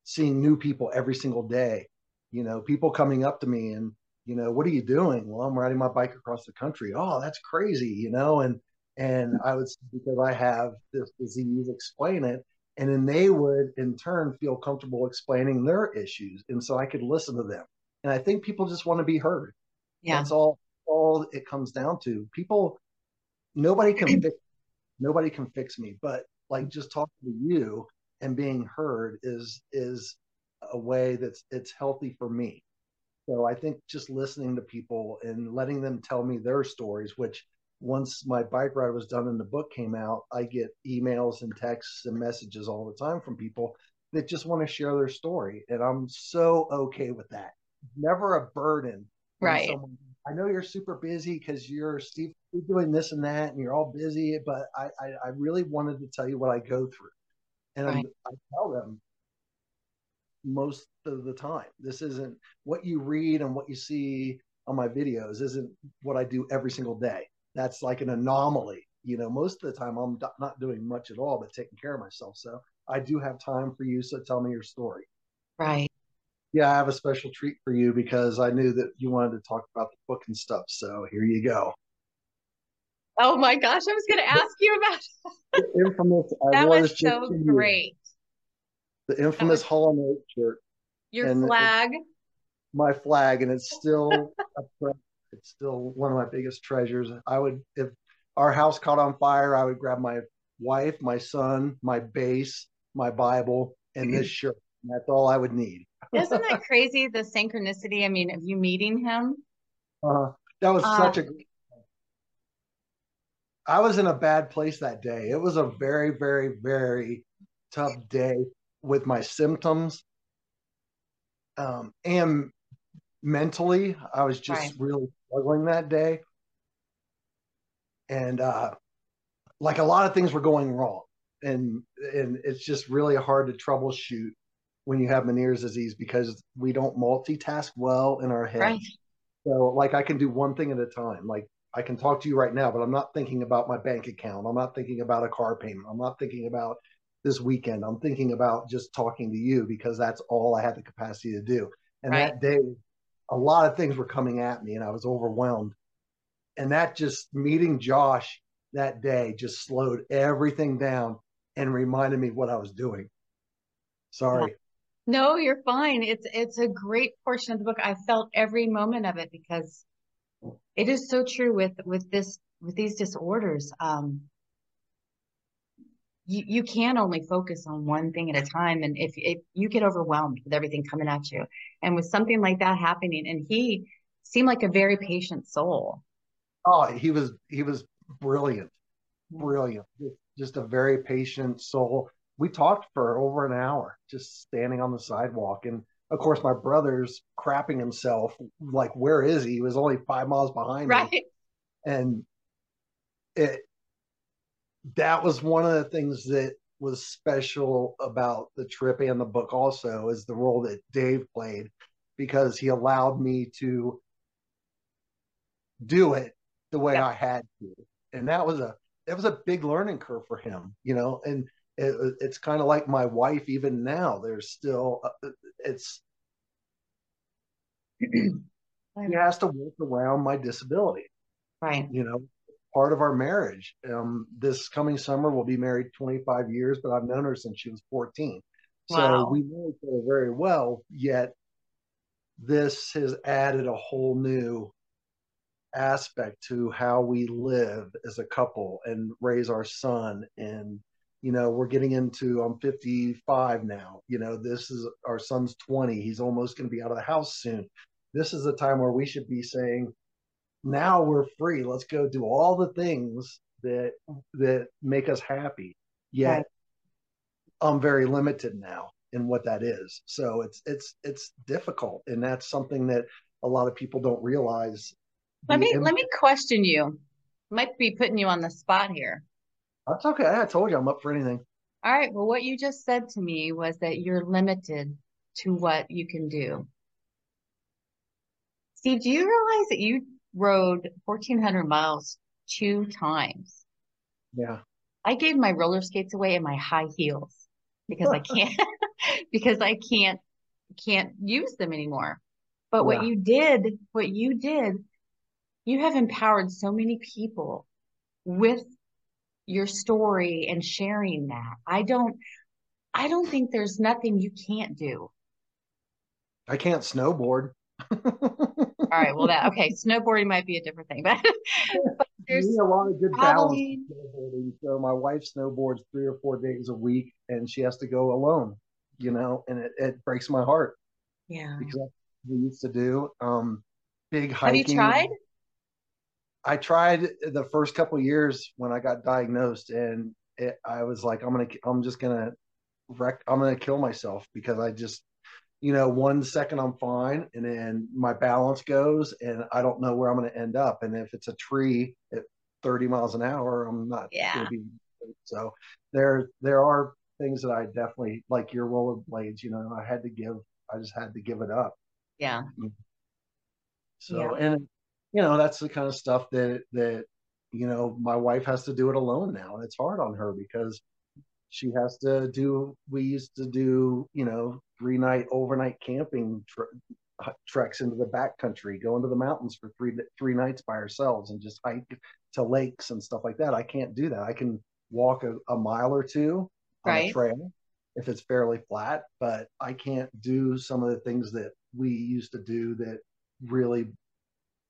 [SPEAKER 2] Seeing new people every single day you know people coming up to me and you know what are you doing? Well i'm riding my bike across the country. Oh that's crazy you know and and mm-hmm. i would because i have this disease explain it and then they would in turn feel comfortable explaining their issues and so i could listen to them. And i think people just want to be heard. Yeah. That's all all it comes down to. People nobody can fix nobody can fix me but like just talking to you and being heard is is a way that's it's healthy for me. So i think just listening to people and letting them tell me their stories which once my bike ride was done and the book came out i get emails and texts and messages all the time from people that just want to share their story and i'm so okay with that. Never a burden
[SPEAKER 1] right. someone.
[SPEAKER 2] I know you're super busy because you're Steve, you're doing this and that, and you're all busy. But I, I, I really wanted to tell you what I go through, and right. I tell them most of the time. This isn't what you read and what you see on my videos. Isn't what I do every single day. That's like an anomaly. You know, most of the time I'm not doing much at all, but taking care of myself. So I do have time for you. So tell me your story.
[SPEAKER 1] Right
[SPEAKER 2] yeah, I have a special treat for you because I knew that you wanted to talk about the book and stuff. So here you go.
[SPEAKER 1] Oh my gosh, I was going to ask you about
[SPEAKER 2] the infamous.
[SPEAKER 1] that was so great.
[SPEAKER 2] The infamous was... Hall and Oates shirt.
[SPEAKER 1] Your and flag.
[SPEAKER 2] My flag, and it's still it's still one of my biggest treasures. I would if our house caught on fire, I would grab my wife, my son, my bass, my Bible, and this shirt. That's all I would need.
[SPEAKER 1] Isn't that crazy? The synchronicity. I mean, of you meeting him.
[SPEAKER 2] Uh, that was uh, such a. I was in a bad place that day. It was a very, very, very tough day with my symptoms, um, and mentally, I was just right. really struggling that day, and uh, like a lot of things were going wrong, and and it's just really hard to troubleshoot when you have Meniere's disease because we don't multitask well in our head. Right. So, like, I can do one thing at a time. Like, I can talk to you right now, but I'm not thinking about my bank account. I'm not thinking about a car payment. I'm not thinking about this weekend. I'm thinking about just talking to you because that's all I had the capacity to do. And right. that day, a lot of things were coming at me and I was overwhelmed. And that just meeting Josh that day just slowed everything down and reminded me what I was doing. Sorry.
[SPEAKER 1] No, you're fine. It's it's a great portion of the book. I felt every moment of it because it is so true with with this with these disorders. Um, you you can only focus on one thing at a time, and if if you get overwhelmed with everything coming at you, and with something like that happening, and he seemed like a very patient soul.
[SPEAKER 2] Oh, he was he was brilliant, brilliant. Just a very patient soul we talked for over an hour just standing on the sidewalk and of course my brother's crapping himself like where is he he was only five miles behind
[SPEAKER 1] right.
[SPEAKER 2] me and it that was one of the things that was special about the trip and the book also is the role that Dave played because he allowed me to do it the way I had to. And that was a that was a big learning curve for him, you know, and it, it's kind of like my wife even now there's still uh, it's he has to work around my disability.
[SPEAKER 1] Right.
[SPEAKER 2] You know, part of our marriage. Um, this coming summer, we'll be married 25 years, but I've known her since she was 14. Wow. So we know each other very well. Yet this has added a whole new aspect to how we live as a couple and raise our son. And, you know, we're getting into, I'm 55 now. You know, this is our son's 20. He's almost going to be out of the house soon. This is a time where we should be saying, now we're free. Let's go do all the things that that make us happy. Yet right. I'm very limited now in what that is. So it's it's it's difficult, and that's something that a lot of people don't realize.
[SPEAKER 1] Let me impact. let me question you. Might be putting you on the spot here.
[SPEAKER 2] That's okay. I told you I'm up for anything.
[SPEAKER 1] All right. Well, what you just said to me was that you're limited to what you can do. Steve, do you realize that you rode 1,400 miles two times.
[SPEAKER 2] Yeah.
[SPEAKER 1] I gave my roller skates away and my high heels because I can't because I can't can't use them anymore. But what you did, what you did, you have empowered so many people with your story and sharing that. I don't I don't think there's nothing you can't do.
[SPEAKER 2] I can't snowboard.
[SPEAKER 1] All right. Well, that okay. Snowboarding might be a different thing, but,
[SPEAKER 2] but there's a lot of good balance. Snowboarding. So my wife snowboards three or four days a week, and she has to go alone. You know, and it, it breaks my heart.
[SPEAKER 1] Yeah.
[SPEAKER 2] Because we used to do um, big hiking.
[SPEAKER 1] Have you tried?
[SPEAKER 2] I tried the first couple years when I got diagnosed, and it, I was like, I'm gonna, I'm just gonna wreck, I'm gonna kill myself because I just you know, one second I'm fine, and then my balance goes, and I don't know where I'm going to end up. And if it's a tree at 30 miles an hour, I'm not
[SPEAKER 1] yeah. be.
[SPEAKER 2] So there, there are things that I definitely like your rollerblades. You know, I had to give, I just had to give it up.
[SPEAKER 1] Yeah. Mm-hmm.
[SPEAKER 2] So yeah. and you know that's the kind of stuff that that you know my wife has to do it alone now, and it's hard on her because she has to do we used to do you know three night overnight camping tr- uh, treks into the back country go into the mountains for three three nights by ourselves and just hike to lakes and stuff like that i can't do that i can walk a, a mile or two on right. a trail if it's fairly flat but i can't do some of the things that we used to do that really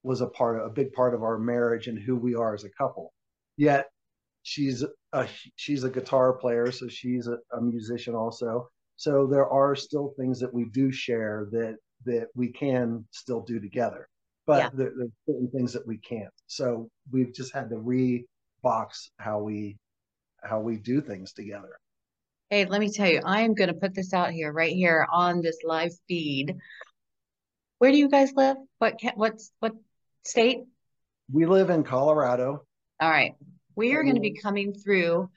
[SPEAKER 2] was a part of a big part of our marriage and who we are as a couple yet she's a she's a guitar player, so she's a, a musician also. So there are still things that we do share that that we can still do together, but yeah. there, there's certain things that we can't. So we've just had to rebox how we how we do things together.
[SPEAKER 1] Hey, let me tell you, I am going to put this out here right here on this live feed. Where do you guys live? What what's what state?
[SPEAKER 2] We live in Colorado.
[SPEAKER 1] All right. We are going to be mm-hmm. coming through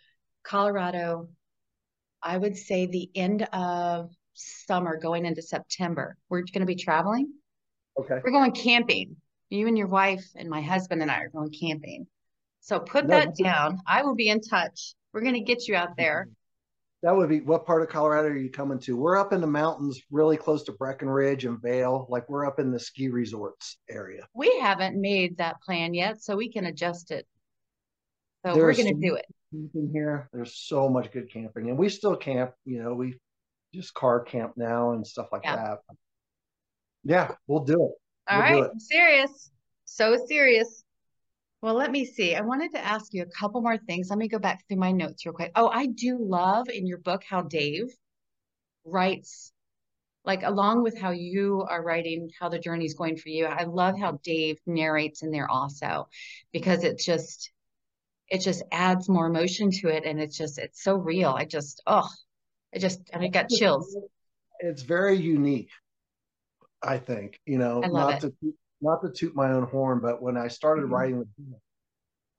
[SPEAKER 1] Colorado, I would say the end of summer going into September. We're going to be traveling.
[SPEAKER 2] Okay.
[SPEAKER 1] We're going camping. You and your wife and my husband and I are going camping. So put that down. I will be in touch. We're going to get you out there.
[SPEAKER 2] That would be what part of Colorado are you coming to? We're up in the mountains, really close to Breckenridge and Vail. Like we're up in the ski resorts area.
[SPEAKER 1] We haven't made that plan yet, so we can adjust it so There's we're going to do it.
[SPEAKER 2] Camping here, there's so much good camping, and we still camp. You know, we just car camp now and stuff like yeah. that. Yeah, we'll do it.
[SPEAKER 1] All
[SPEAKER 2] we'll
[SPEAKER 1] right, it. I'm serious. So serious. Well, let me see. I wanted to ask you a couple more things. Let me go back through my notes real quick. Oh, I do love in your book how Dave writes, like along with how you are writing, how the journey is going for you. I love how Dave narrates in there also, because it just it just adds more emotion to it and it's just it's so real i just oh i just and i got chills
[SPEAKER 2] it's very unique i think you know not it. to not to toot my own horn but when i started mm-hmm. writing the book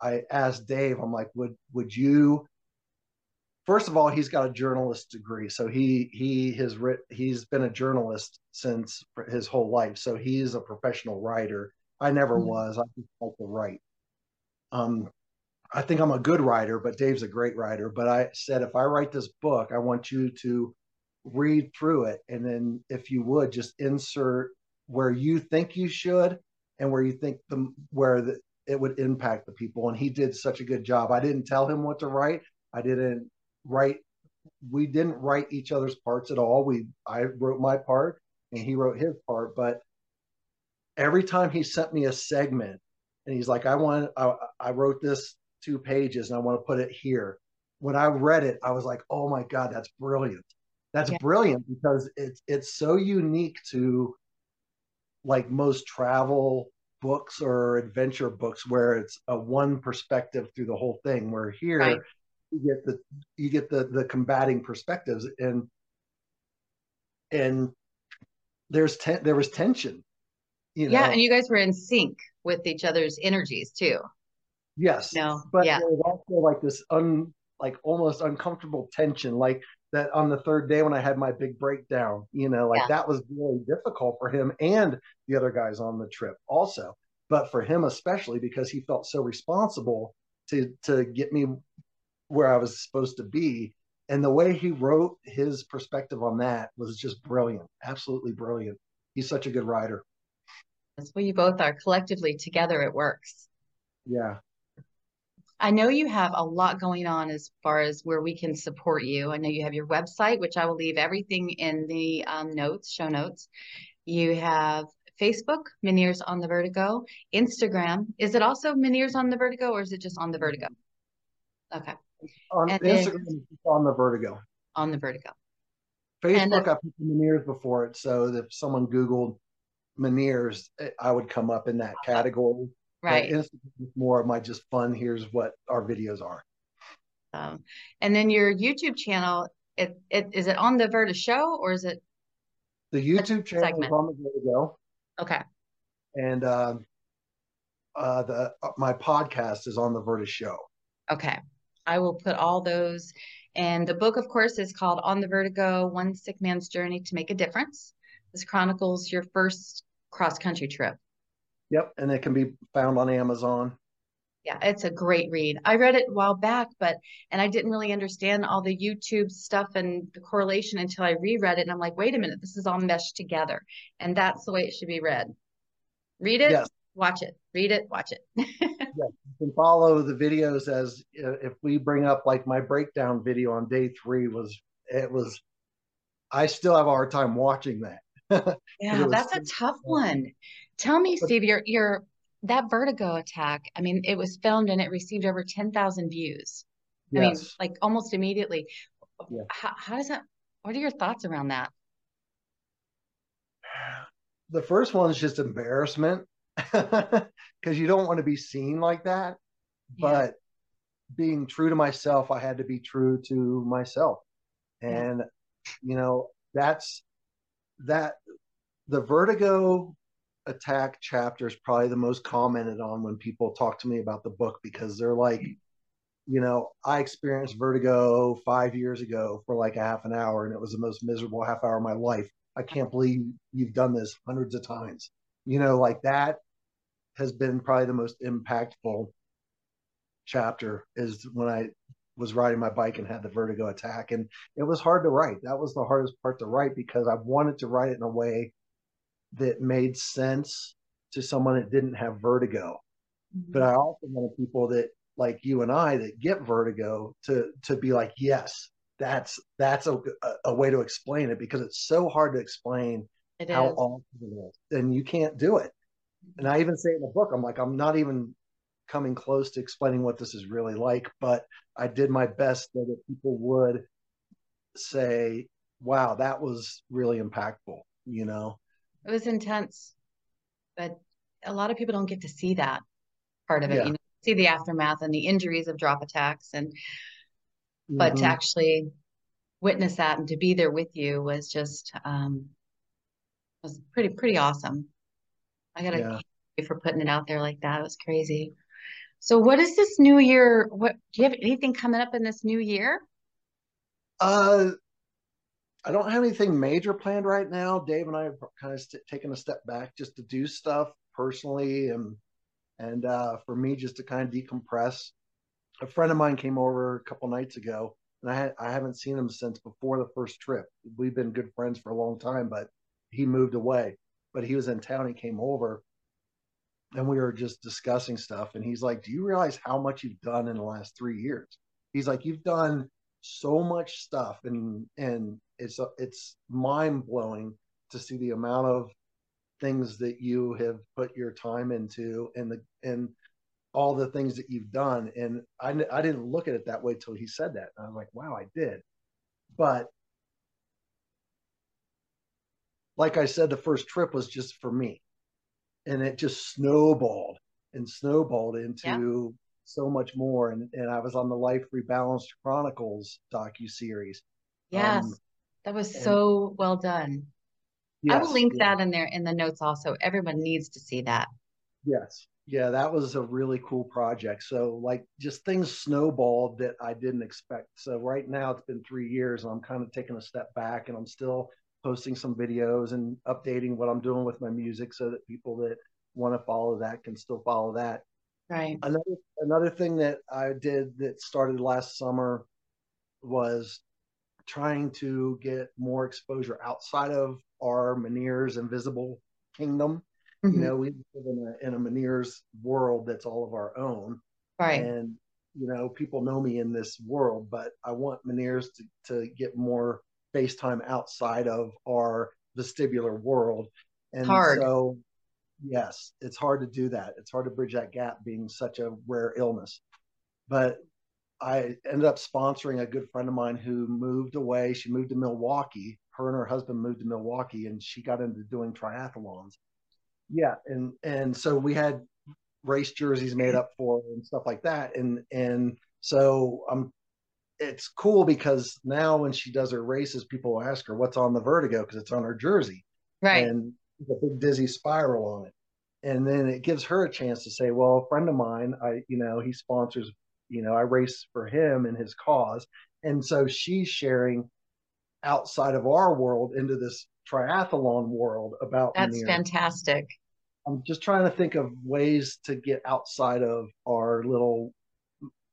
[SPEAKER 2] I asked Dave, I'm like, would would you? First of all, he's got a journalist degree, so he he has writ, he's been a journalist since his whole life, so he's a professional writer. I never mm-hmm. was. I just like to write. Um, I think I'm a good writer, but Dave's a great writer. But I said, if I write this book, I want you to read through it, and then if you would just insert where you think you should and where you think the where the, it would impact the people. And he did such a good job. I didn't tell him what to write. I didn't write. We didn't write each other's parts at all. We I wrote my part and he wrote his part. But every time he sent me a segment, and he's like, "I want. I, I wrote this two pages, and I want to put it here." When I read it, I was like, "Oh my god, that's brilliant! That's yeah. brilliant because it's it's so unique to like most travel books or adventure books where it's a one perspective through the whole thing where here right. you get the you get the the combating perspectives and and there's ten, there was tension
[SPEAKER 1] you know? yeah and you guys were in sync with each other's energies too
[SPEAKER 2] yes
[SPEAKER 1] no
[SPEAKER 2] but
[SPEAKER 1] yeah.
[SPEAKER 2] there was also like this un like almost uncomfortable tension like that on the third day when I had my big breakdown, you know, like yeah. that was really difficult for him and the other guys on the trip also. But for him especially because he felt so responsible to to get me where I was supposed to be. And the way he wrote his perspective on that was just brilliant. Absolutely brilliant. He's such a good writer.
[SPEAKER 1] That's what you both are. Collectively together it works.
[SPEAKER 2] Yeah.
[SPEAKER 1] I know you have a lot going on as far as where we can support you. I know you have your website, which I will leave everything in the um, notes, show notes. You have Facebook, Meniere's on the Vertigo. Instagram, is it also Meniere's on the Vertigo or is it just on the Vertigo? Okay.
[SPEAKER 2] On and Instagram, then, on the Vertigo.
[SPEAKER 1] On the Vertigo.
[SPEAKER 2] Facebook, uh, I put Meniere's before it, so if someone Googled Meniere's, I would come up in that category.
[SPEAKER 1] Right.
[SPEAKER 2] Instagram is more of my just fun. Here's what our videos are.
[SPEAKER 1] Um, and then your YouTube channel, it, it is it on the Vertishow or is it
[SPEAKER 2] the YouTube channel segment? is on the Vertigo.
[SPEAKER 1] Okay.
[SPEAKER 2] And um, uh, the uh, my podcast is on the Vertishow.
[SPEAKER 1] Okay. I will put all those. And the book, of course, is called On the Vertigo One Sick Man's Journey to Make a Difference. This chronicles your first cross country trip.
[SPEAKER 2] Yep, and it can be found on Amazon.
[SPEAKER 1] Yeah, it's a great read. I read it a while back, but and I didn't really understand all the YouTube stuff and the correlation until I reread it, and I'm like, wait a minute, this is all meshed together, and that's the way it should be read. Read it, yes. watch it. Read it, watch it.
[SPEAKER 2] yeah, you can follow the videos as if we bring up like my breakdown video on day three was it was. I still have a hard time watching
[SPEAKER 1] that. yeah, that's a tough one Tell me, Steve, your your that vertigo attack. I mean, it was filmed and it received over ten thousand views. Yes. I mean, like almost immediately. Yeah. How, how does that? What are your thoughts around that?
[SPEAKER 2] The first one is just embarrassment because you don't want to be seen like that. Yeah. But being true to myself, I had to be true to myself, and yeah. you know that's that the vertigo attack chapter is probably the most commented on when people talk to me about the book because they're like, you know, I experienced vertigo five years ago for like a half an hour and it was the most miserable half hour of my life. I can't believe you've done this hundreds of times. You know, like that has been probably the most impactful chapter is when I was riding my bike and had the vertigo attack. And it was hard to write. That was the hardest part to write because I wanted to write it in a way that made sense to someone that didn't have vertigo. Mm-hmm. But I also wanted people that like you and I that get vertigo to to be like, yes, that's that's a, a way to explain it because it's so hard to explain
[SPEAKER 1] it
[SPEAKER 2] how
[SPEAKER 1] is.
[SPEAKER 2] awful it is, and you can't do it. And I even say in the book, I'm like, I'm not even coming close to explaining what this is really like, but I did my best so that people would say, "Wow, that was really impactful," you know.
[SPEAKER 1] It was intense, but a lot of people don't get to see that part of it. Yeah. You know, see the aftermath and the injuries of drop attacks, and mm-hmm. but to mm-hmm. actually witness that and to be there with you was just um, was pretty pretty awesome. I got to yeah. for putting it out there like that. It was crazy. So what is this new year? What do you have anything coming up in this new year?
[SPEAKER 2] Uh, I don't have anything major planned right now. Dave and I have kind of st- taken a step back just to do stuff personally and and uh, for me just to kind of decompress. A friend of mine came over a couple nights ago, and I I haven't seen him since before the first trip. We've been good friends for a long time, but he moved away. But he was in town. He came over, and we were just discussing stuff. And he's like, "Do you realize how much you've done in the last three years?" He's like, "You've done so much stuff, and and it's it's mind blowing to see the amount of things that you have put your time into and the and all the things that you've done. And I, I didn't look at it that way till he said that. And i was like wow i did. But like i said the first trip was just for me. And it just snowballed and snowballed into yeah. so much more. And, and i was on the life rebalanced chronicles docu series
[SPEAKER 1] yes. um, that was so well done Yes, I will link yeah. that in there in the notes also. Everyone needs to see that.
[SPEAKER 2] Yes. Yeah, that was a really cool project. So like just things snowballed that I didn't expect. So right now it's been three years and I'm kind of taking a step back and I'm still posting some videos and updating what I'm doing with my music so that people that want to follow that can still follow that.
[SPEAKER 1] Right.
[SPEAKER 2] Another another thing that I did that started last summer was trying to get more exposure outside of our Meniere's invisible kingdom. Mm-hmm. You know, we live in a, in a Meniere's world that's all of our own.
[SPEAKER 1] Right.
[SPEAKER 2] And, you know, people know me in this world, but I want Meniere's to, to get more face time outside of our vestibular world. And
[SPEAKER 1] hard.
[SPEAKER 2] so, yes, it's hard to do that. It's hard to bridge that gap being such a rare illness. But I ended up sponsoring a good friend of mine who moved away. She moved to Milwaukee her and her husband moved to Milwaukee and she got into doing triathlons. Yeah, and and so we had race jerseys made up for and stuff like that. And and so I'm it's cool because now when she does her races, people ask her what's on the vertigo because it's on her jersey.
[SPEAKER 1] Right.
[SPEAKER 2] And the big dizzy spiral on it. And then it gives her a chance to say, well, a friend of mine, I, you know, he sponsors, you know, I race for him and his cause. And so she's sharing outside of our world into this triathlon world about
[SPEAKER 1] that's fantastic
[SPEAKER 2] i'm just trying to think of ways to get outside of our little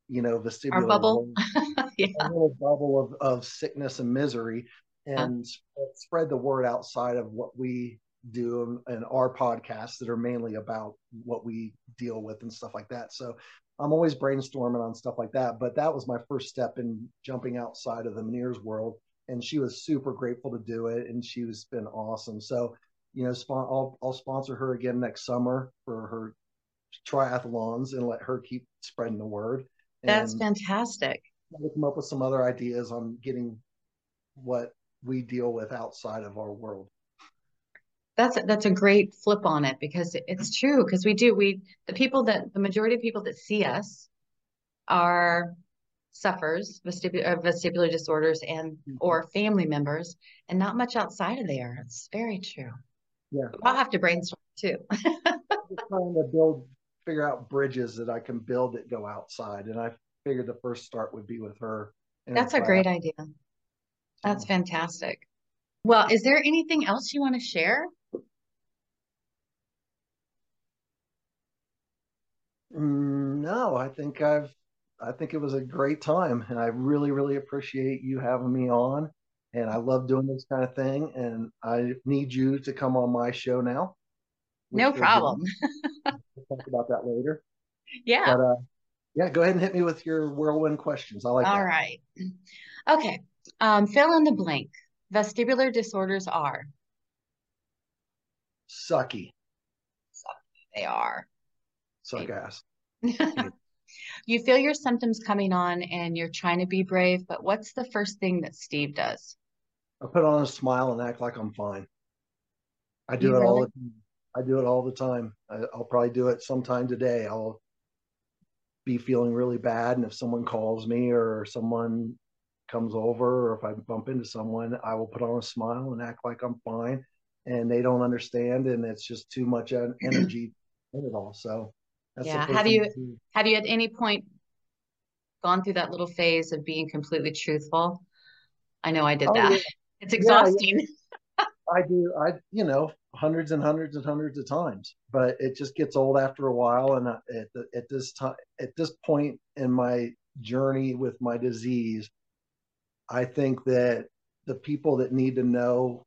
[SPEAKER 2] you know vestibular
[SPEAKER 1] our bubble
[SPEAKER 2] yeah. a little bubble of, of sickness and misery and yeah. spread the word outside of what we do and our podcasts that are mainly about what we deal with and stuff like that so i'm always brainstorming on stuff like that but that was my first step in jumping outside of the Meniere's world and she was super grateful to do it, and she was been awesome. So, you know, spon- I'll I'll sponsor her again next summer for her triathlons and let her keep spreading the word.
[SPEAKER 1] That's fantastic.
[SPEAKER 2] We'll come up with some other ideas on getting what we deal with outside of our world.
[SPEAKER 1] That's that's a great flip on it because it's true because we do we the people that the majority of people that see us are suffers vestibular, uh, vestibular disorders and mm-hmm. or family members and not much outside of there. It's very true.
[SPEAKER 2] Yeah.
[SPEAKER 1] I'll have to brainstorm too.
[SPEAKER 2] Trying to build figure out bridges that i can build that go outside and i figured the first start would be with her
[SPEAKER 1] that's a great idea. That's fantastic. Well is there anything else you want to share
[SPEAKER 2] no i think i've I think it was a great time, and I really, really appreciate you having me on. And I love doing this kind of thing, and I need you to come on my show now.
[SPEAKER 1] No problem.
[SPEAKER 2] we'll talk about that later.
[SPEAKER 1] Yeah.
[SPEAKER 2] But, uh, yeah, go ahead and hit me with your whirlwind questions. I like
[SPEAKER 1] All
[SPEAKER 2] that.
[SPEAKER 1] right. Okay. Um, fill in the blank. Vestibular disorders are
[SPEAKER 2] sucky.
[SPEAKER 1] Sucky. They are.
[SPEAKER 2] Suck ass.
[SPEAKER 1] you feel your symptoms coming on and you're trying to be brave, but what's the first thing that Steve does?
[SPEAKER 2] I put on a smile and act like I'm fine. I do you it really? all the time. I do it all the time. I, will probably do it sometime today. I'll be feeling really bad, and if someone calls me or someone comes over, or if I bump into someone, I will put on a smile and act like I'm fine. And they don't understand, and it's just too much energy in it all. So That's
[SPEAKER 1] yeah. Have you have you at any point gone through that little phase of being completely truthful? I know I did oh, that. Yeah. It's exhausting.
[SPEAKER 2] Yeah, I do. I you know hundreds and hundreds and hundreds of times, but it just gets old after a while. And at the, at this time, at this point in my journey with my disease, I think that the people that need to know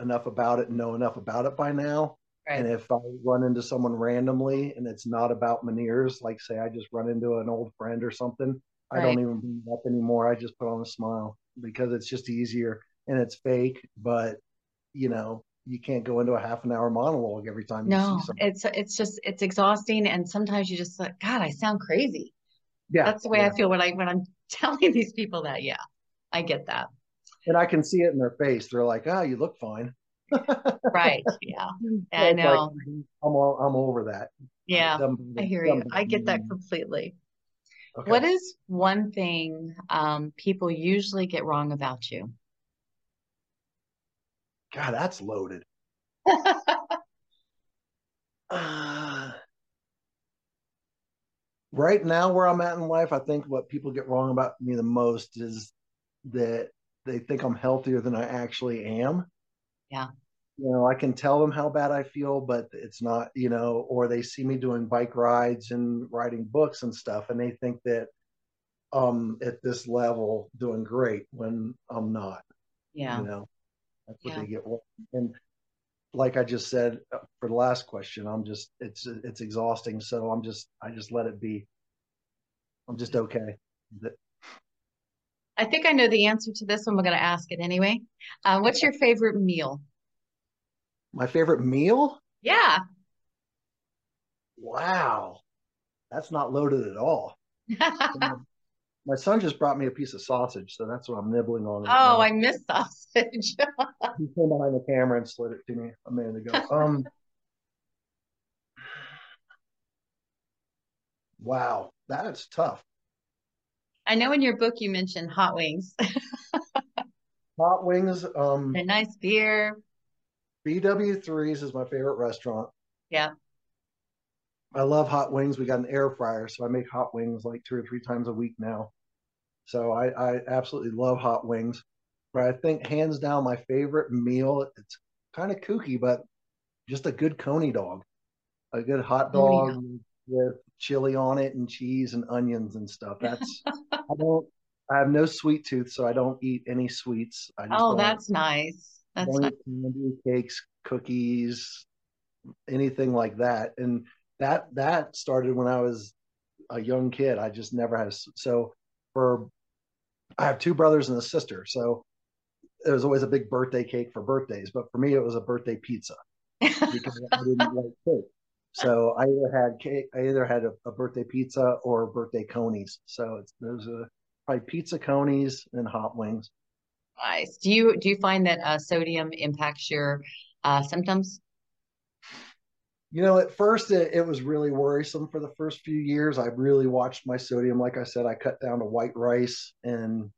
[SPEAKER 2] enough about it know enough about it by now. Right. And if I run into someone randomly and it's not about Meniere's, like say I just run into an old friend or something, right. I don't even bring it up anymore. I just put on a smile because it's just easier and it's fake, but you know, you can't go into a half an hour monologue every time
[SPEAKER 1] no, it's it's just it's exhausting and sometimes you just like, God, I sound crazy. Yeah. That's the way yeah. I feel when I when I'm telling these people that. Yeah. I get that.
[SPEAKER 2] And I can see it in their face. They're like, "Ah, oh, you look fine."
[SPEAKER 1] Right. Yeah. I know. Like,
[SPEAKER 2] I'm all, I'm over that.
[SPEAKER 1] Yeah. I hear you. I get that completely. Okay. What is one thing um, people usually get wrong about you?
[SPEAKER 2] God, that's loaded. uh, right now, where I'm at in life, I think what people get wrong about me the most is that they think I'm healthier than I actually am.
[SPEAKER 1] Yeah.
[SPEAKER 2] You know, I can tell them how bad I feel, but it's not, you know, or they see me doing bike rides and writing books and stuff, and they think that um at this level doing great when I'm not.
[SPEAKER 1] Yeah.
[SPEAKER 2] You know, that's what yeah. they get. And like I just said uh, for the last question, I'm just it's it's exhausting. So I'm just I just let it be. I'm just okay.
[SPEAKER 1] I think I know the answer to this one. We're going to ask it anyway. Uh, what's your favorite meal?
[SPEAKER 2] My favorite meal?
[SPEAKER 1] Yeah.
[SPEAKER 2] Wow. That's not loaded at all. my son just brought me a piece of sausage, so that's what I'm nibbling on.
[SPEAKER 1] Right oh, now. I miss sausage.
[SPEAKER 2] he came behind the camera and slid it to me a minute ago. Um, wow, that's tough.
[SPEAKER 1] I know in your book you mentioned hot wings.
[SPEAKER 2] hot wings. Um,
[SPEAKER 1] a nice beer.
[SPEAKER 2] BW3s is my favorite restaurant.
[SPEAKER 1] Yeah.
[SPEAKER 2] I love hot wings. We got an air fryer, so I make hot wings like two or three times a week now. So I, I absolutely love hot wings. But I think hands down my favorite meal, it's kind of kooky, but just a good coney dog. A good hot dog with chili on it and cheese and onions and stuff. That's I don't I have no sweet tooth, so I don't eat any sweets.
[SPEAKER 1] oh, that's nice. That's nice.
[SPEAKER 2] Candy, cakes, cookies, anything like that. And that that started when I was a young kid. I just never had a, so for I have two brothers and a sister, so it was always a big birthday cake for birthdays. But for me, it was a birthday pizza because I didn't like cake. So I either had cake, I either had a, a birthday pizza or birthday conies. So it's those are probably pizza conies and hot wings.
[SPEAKER 1] Nice. Do you do you find that uh, sodium impacts your uh, symptoms?
[SPEAKER 2] You know, at first it, it was really worrisome for the first few years. I really watched my sodium. Like I said, I cut down to white rice and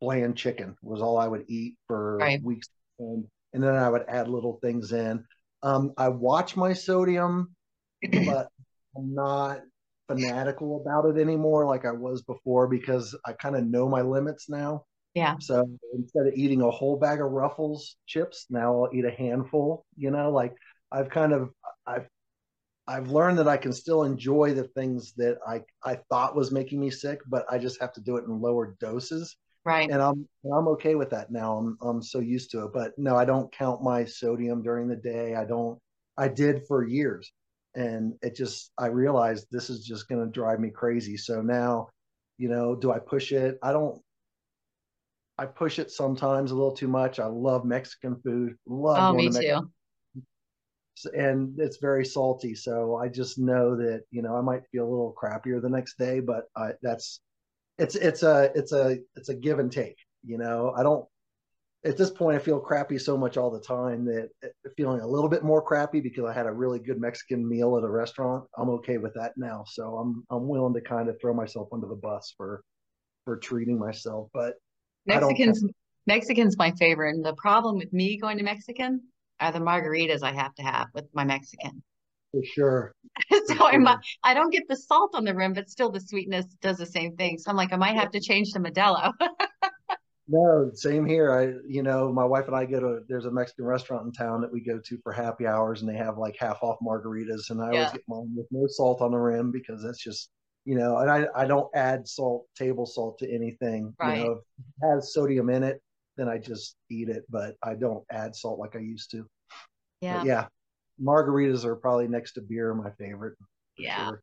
[SPEAKER 2] bland chicken was all I would eat for right. weeks, and, and then I would add little things in. Um, I watch my sodium but I'm not fanatical about it anymore like I was before because I kind of know my limits now.
[SPEAKER 1] Yeah.
[SPEAKER 2] So instead of eating a whole bag of Ruffles chips, now I'll eat a handful. You know, like I've kind of I've I've learned that I can still enjoy the things that I I thought was making me sick, but I just have to do it in lower doses.
[SPEAKER 1] Right.
[SPEAKER 2] And I'm I'm okay with that now. I'm I'm so used to it. But no, I don't count my sodium during the day. I don't. I did for years and it just i realized this is just going to drive me crazy so now you know do i push it i don't i push it sometimes a little too much i love mexican food love
[SPEAKER 1] oh me to too
[SPEAKER 2] and it's very salty so i just know that you know i might feel a little crappier the next day but I, that's it's it's a it's a it's a give and take you know i don't at this point, I feel crappy so much all the time that uh, feeling a little bit more crappy because I had a really good Mexican meal at a restaurant. I'm okay with that now, so I'm I'm willing to kind of throw myself under the bus for for treating myself. But
[SPEAKER 1] Mexicans Mexicans my favorite, and the problem with me going to Mexican are the margaritas I have to have with my Mexican.
[SPEAKER 2] For sure.
[SPEAKER 1] so I might, I don't get the salt on the rim, but still the sweetness does the same thing. So I'm like, I might have to change to Modelo.
[SPEAKER 2] no, same here. I, you know, my wife and I go to there's a Mexican restaurant in town that we go to for happy hours, and they have like half off margaritas, and I yeah. always get mine with no salt on the rim because that's just you know, and I, I don't add salt, table salt to anything. Right. You know, if it has sodium in it, then I just eat it, but I don't add salt like I used to. Yeah. But yeah. Margaritas are probably next to beer my favorite.
[SPEAKER 1] Yeah. Sure.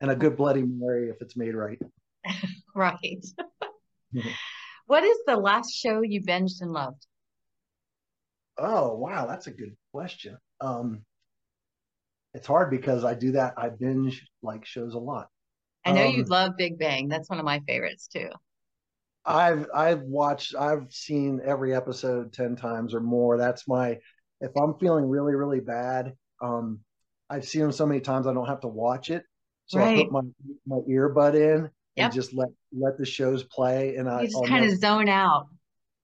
[SPEAKER 2] And a good Bloody Mary if it's made right.
[SPEAKER 1] right. what is the last show you binged and loved?
[SPEAKER 2] Oh, wow. That's a good question. Um, it's hard because I do that. I binge like shows a lot.
[SPEAKER 1] I know um, you love Big Bang. That's one of my favorites too.
[SPEAKER 2] I've I've watched I've seen every episode 10 times or more. That's my if I'm feeling really really bad, um I've seen them so many times I don't have to watch it. So right. I put my my earbud in yep. and just let let the shows play and I
[SPEAKER 1] just kind of zone out.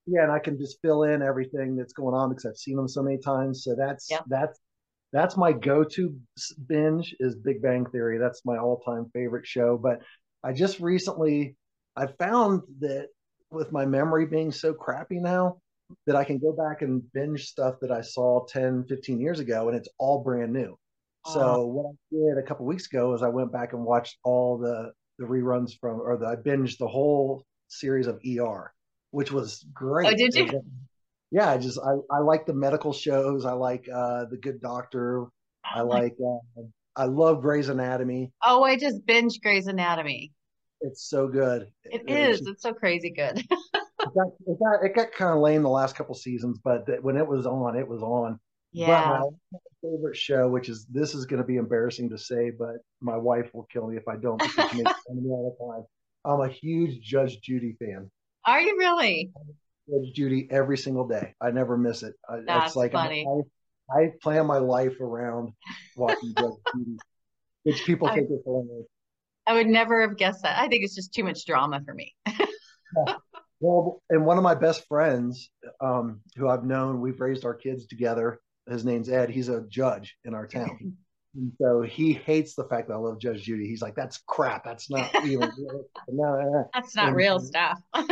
[SPEAKER 2] Yeah, and I can just fill in everything that's going on because I've seen them so many times. So that's yep. that's that's my go-to binge is Big Bang Theory. That's my all-time favorite show. But I just recently I found that with my memory being so crappy now that I can go back and binge stuff that I saw 10, 15 years ago and it's all brand new. Uh-huh. So what I did a couple weeks ago is I went back and watched all the the reruns from or the, I binged the whole series of ER, which was great.
[SPEAKER 1] Oh, did you?
[SPEAKER 2] Yeah, I just I, I like the medical shows. I like uh, the Good Doctor. I like uh, I love Grey's Anatomy.
[SPEAKER 1] Oh, I just binge Grey's Anatomy.
[SPEAKER 2] It's so good.
[SPEAKER 1] It, it is. It's, it's so crazy good. it,
[SPEAKER 2] got, it, got, it got kind of lame the last couple seasons, but when it was on, it was on.
[SPEAKER 1] Yeah.
[SPEAKER 2] But my favorite show, which is this is going to be embarrassing to say, but my wife will kill me if I don't because she makes fun of me all the time. I'm a huge Judge Judy fan.
[SPEAKER 1] Are you really?
[SPEAKER 2] Judge Judy every single day. I never miss it.
[SPEAKER 1] That's it's like funny.
[SPEAKER 2] I, I plan my life around watching Judge Judy, which people I, think is hilarious.
[SPEAKER 1] I would never have guessed that. I think it's just too much drama for me.
[SPEAKER 2] yeah. Well, and one of my best friends, um, who I've known, we've raised our kids together. His name's Ed. He's a judge in our town. And so he hates the fact that I love Judge Judy. He's like, "That's crap. That's not even.
[SPEAKER 1] no, no, no. That's not and, real stuff."
[SPEAKER 2] I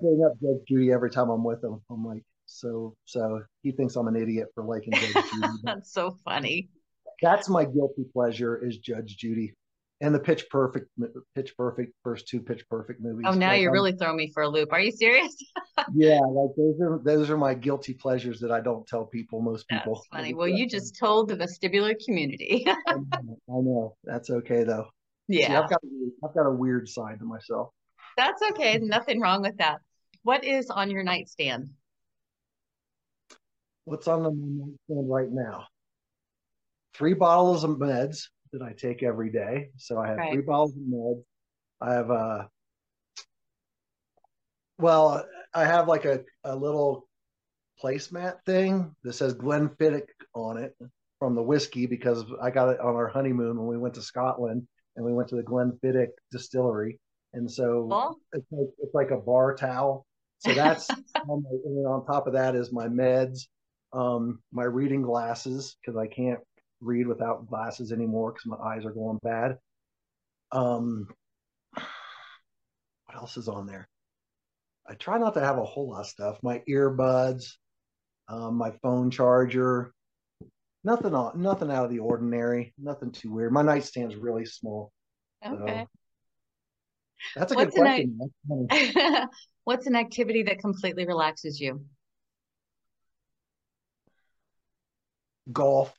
[SPEAKER 2] bring up Judge Judy every time I'm with him. I'm like, so so he thinks I'm an idiot for liking Judge Judy.
[SPEAKER 1] that's so funny.
[SPEAKER 2] That's my guilty pleasure is Judge Judy and the Pitch Perfect, Pitch Perfect, first two Pitch Perfect movies.
[SPEAKER 1] Oh, now like, you're I'm, really throwing me for a loop. Are you serious?
[SPEAKER 2] yeah, like those are those are my guilty pleasures that I don't tell people. Most people.
[SPEAKER 1] That's funny. Well, you just told the vestibular community.
[SPEAKER 2] I, know, I, know, That's okay though.
[SPEAKER 1] Yeah, See,
[SPEAKER 2] I've got I've got a weird side to myself.
[SPEAKER 1] That's okay. Nothing wrong with that. What is on your nightstand?
[SPEAKER 2] What's on the nightstand right now? Three bottles of meds that I take every day. So I have right. three bottles of meds. I have a, uh, well, I have like a, a little placemat thing that says Glenfiddich on it from the whiskey because I got it on our honeymoon when we went to Scotland and we went to the Glenfiddich distillery. And so oh. it's, like, it's like a bar towel. So that's on, my, and on top of that is my meds, um, my reading glasses because I can't read without glasses anymore because my eyes are going bad. Um, what else is on there? I try not to have a whole lot of stuff. My earbuds, um, my phone charger, nothing on, nothing out of the ordinary, nothing too weird. My nightstand's really small.
[SPEAKER 1] Okay. So
[SPEAKER 2] that's a What's good question.
[SPEAKER 1] What's an activity that completely relaxes you?
[SPEAKER 2] Golf.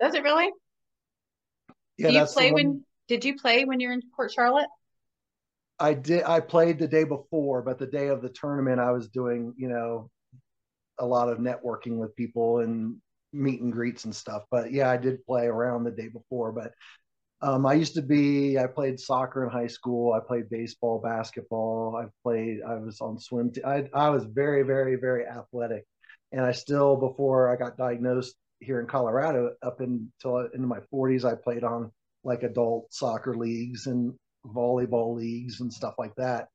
[SPEAKER 1] Does it really?
[SPEAKER 2] Yeah,
[SPEAKER 1] Do you play when? Did you play when you're in Port Charlotte?
[SPEAKER 2] I did. I played the day before, but the day of the tournament, I was doing, you know, a lot of networking with people and meet and greets and stuff. But yeah, I did play around the day before. But um, I used to be. I played soccer in high school. I played baseball, basketball. I played. I was on swim. T- I I was very, very, very athletic, and I still before I got diagnosed here in Colorado up until into my 40s. I played on like adult soccer leagues and volleyball leagues and stuff like that.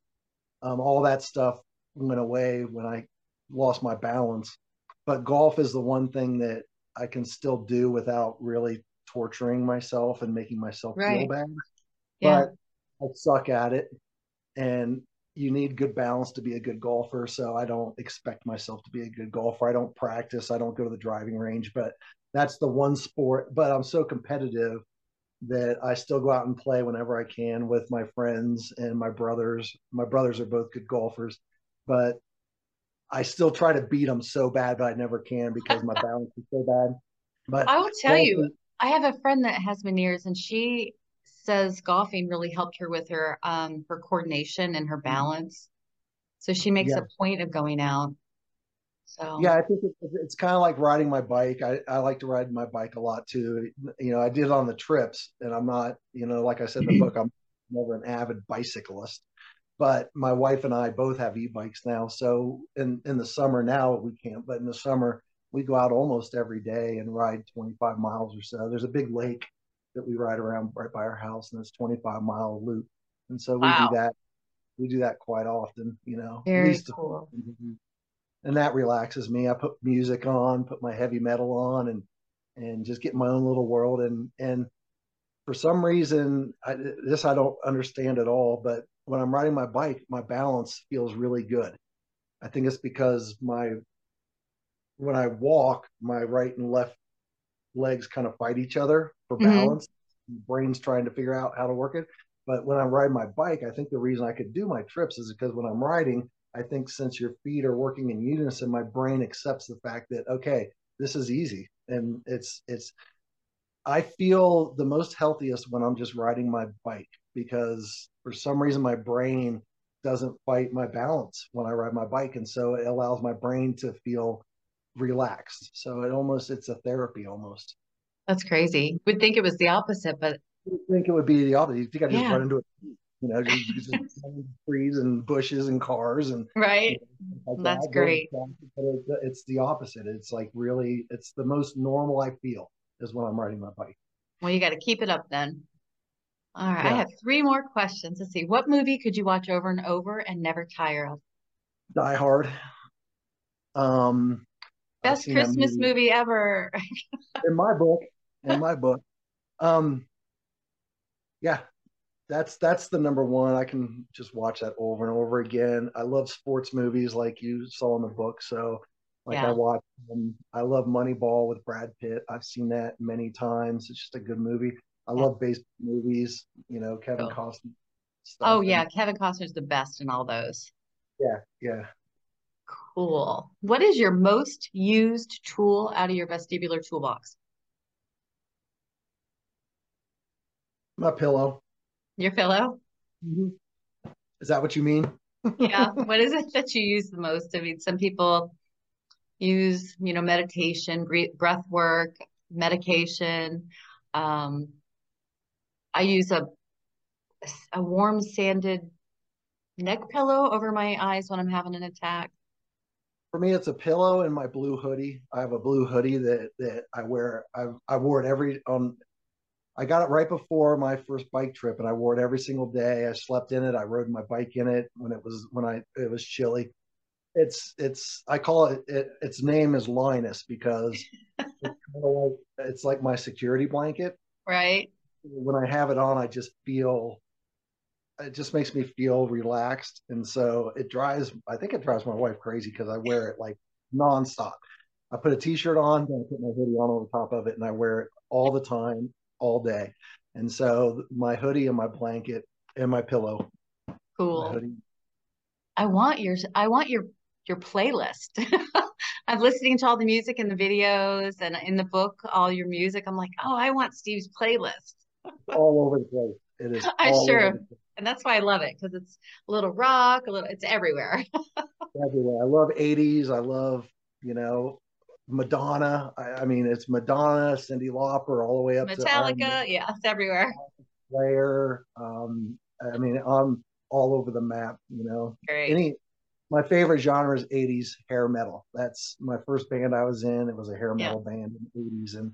[SPEAKER 2] Um, all that stuff went away when I lost my balance. But golf is the one thing that I can still do without really torturing myself and making myself
[SPEAKER 1] Right.
[SPEAKER 2] feel bad.
[SPEAKER 1] Yeah.
[SPEAKER 2] But I suck at it, and you need good balance to be a good golfer. So I don't expect myself to be a good golfer. I don't practice. I don't go to the driving range, but that's the one sport. But I'm so competitive that I still go out and play whenever I can with my friends and my brothers. My brothers are both good golfers, but I still try to beat them so bad, but I never can because my balance is so bad. But
[SPEAKER 1] I will tell you, I have a friend that has Meniere's and she says golfing really helped her with her um her coordination and her balance. So she makes
[SPEAKER 2] Yeah.
[SPEAKER 1] a point of going out. So
[SPEAKER 2] Yeah, I think it, it's kind of like riding my bike. I, I like to ride my bike a lot too. You know, I did it on the trips, and I'm not, you know, like I said in the book, I'm never an avid bicyclist. But my wife and I both have e-bikes now. So in in the summer now we can't, but in the summer we go out almost every day and ride 25 miles or so. There's a big lake that we ride around right by our house, and it's 25 mile loop. And so we
[SPEAKER 1] Wow.
[SPEAKER 2] do that. We do that quite often. You know,
[SPEAKER 1] very
[SPEAKER 2] least
[SPEAKER 1] cool. Mm-hmm.
[SPEAKER 2] and that relaxes me. I put music on, put my heavy metal on, and and just get my own little world. And and for some reason, I, this I don't understand at all. But when I'm riding my bike, my balance feels really good. I think it's because my when I walk, my right and left legs kind of fight each other for
[SPEAKER 1] Mhm.
[SPEAKER 2] balance. Brain's trying to figure out how to work it. But when I ride my bike, I think the reason I could do my trips is because when I'm riding, I think since your feet are working in unison, my brain accepts the fact that okay, this is easy, and it's it's. I feel the most healthiest when I'm just riding my bike because for some reason my brain doesn't fight my balance when I ride my bike, and so it allows my brain to feel relaxed. So it almost it's a therapy almost.
[SPEAKER 1] That's crazy. We'd think it was the opposite, but
[SPEAKER 2] You think it would be the opposite? You think I just
[SPEAKER 1] Yeah.
[SPEAKER 2] run into it? You know, just, trees and bushes and cars and
[SPEAKER 1] right.
[SPEAKER 2] like
[SPEAKER 1] That's
[SPEAKER 2] that,
[SPEAKER 1] great.
[SPEAKER 2] But it, it's the opposite. It's like really, it's the most normal I feel is when I'm riding my bike.
[SPEAKER 1] Well, you got to keep it up then. All right. I have three more questions. Let's see. What movie could you watch over and over and never tire of?
[SPEAKER 2] Die Hard. Um,
[SPEAKER 1] Best Christmas movie ever.
[SPEAKER 2] in my book. In my book. Um, yeah, that's that's the number one. I can just watch that over and over again. I love sports movies like you saw in the book. So, like
[SPEAKER 1] Yeah.
[SPEAKER 2] I watch, um, I love Moneyball with Brad Pitt. I've seen that many times. It's just a good movie. I
[SPEAKER 1] Yeah.
[SPEAKER 2] love baseball movies. You know, Kevin
[SPEAKER 1] Cool.
[SPEAKER 2] Costner. Stuff.
[SPEAKER 1] Oh,
[SPEAKER 2] And-
[SPEAKER 1] yeah. Kevin Costner's the best in all those.
[SPEAKER 2] yeah, yeah.
[SPEAKER 1] Cool. What is your most used tool out of your vestibular toolbox?
[SPEAKER 2] My pillow.
[SPEAKER 1] Your pillow?
[SPEAKER 2] Is that what you mean?
[SPEAKER 1] Yeah. What is it that you use the most? I mean, some people use, you know, meditation, breath work, medication. Um, I use a a warm sanded neck pillow over my eyes when I'm having an attack.
[SPEAKER 2] For me, it's a pillow and my blue hoodie. I have a blue hoodie that that I wear. I I wore it every on. I got it right before my first bike trip, and I wore it every single day. I slept in it. I rode my bike in it when it was when I it was chilly. It's it's I call it, it its name is Linus because it's kind of like it's like my security blanket.
[SPEAKER 1] Right?
[SPEAKER 2] When I have it on, I just feel it just makes me feel relaxed, and so it drives. I think it drives my wife crazy because I wear it like nonstop. I put a t-shirt on, then I put my hoodie on over top of it, and I wear it all the time, all day. And so my hoodie and my blanket and my pillow, my
[SPEAKER 1] Cool.
[SPEAKER 2] hoodie.
[SPEAKER 1] I want your I want your your playlist. I'm listening to all the music and the videos and in the book, all your music. I'm like, oh, I want Steve's playlist.
[SPEAKER 2] all over the place. It is.
[SPEAKER 1] I sure
[SPEAKER 2] over
[SPEAKER 1] am.
[SPEAKER 2] the place,
[SPEAKER 1] And that's why I love it because it's a little rock, a little it's everywhere.
[SPEAKER 2] everywhere. I love '80s. I love you know Madonna. I, I mean, it's Madonna, Cyndi Lauper, all the way up to
[SPEAKER 1] Metallica, yeah, it's everywhere.
[SPEAKER 2] Slayer. Um, I mean, I'm all over the map. You know,
[SPEAKER 1] Great.
[SPEAKER 2] any my favorite genre is 80s hair metal that's my first band i was in it was a hair
[SPEAKER 1] Yeah.
[SPEAKER 2] metal band in the 80s and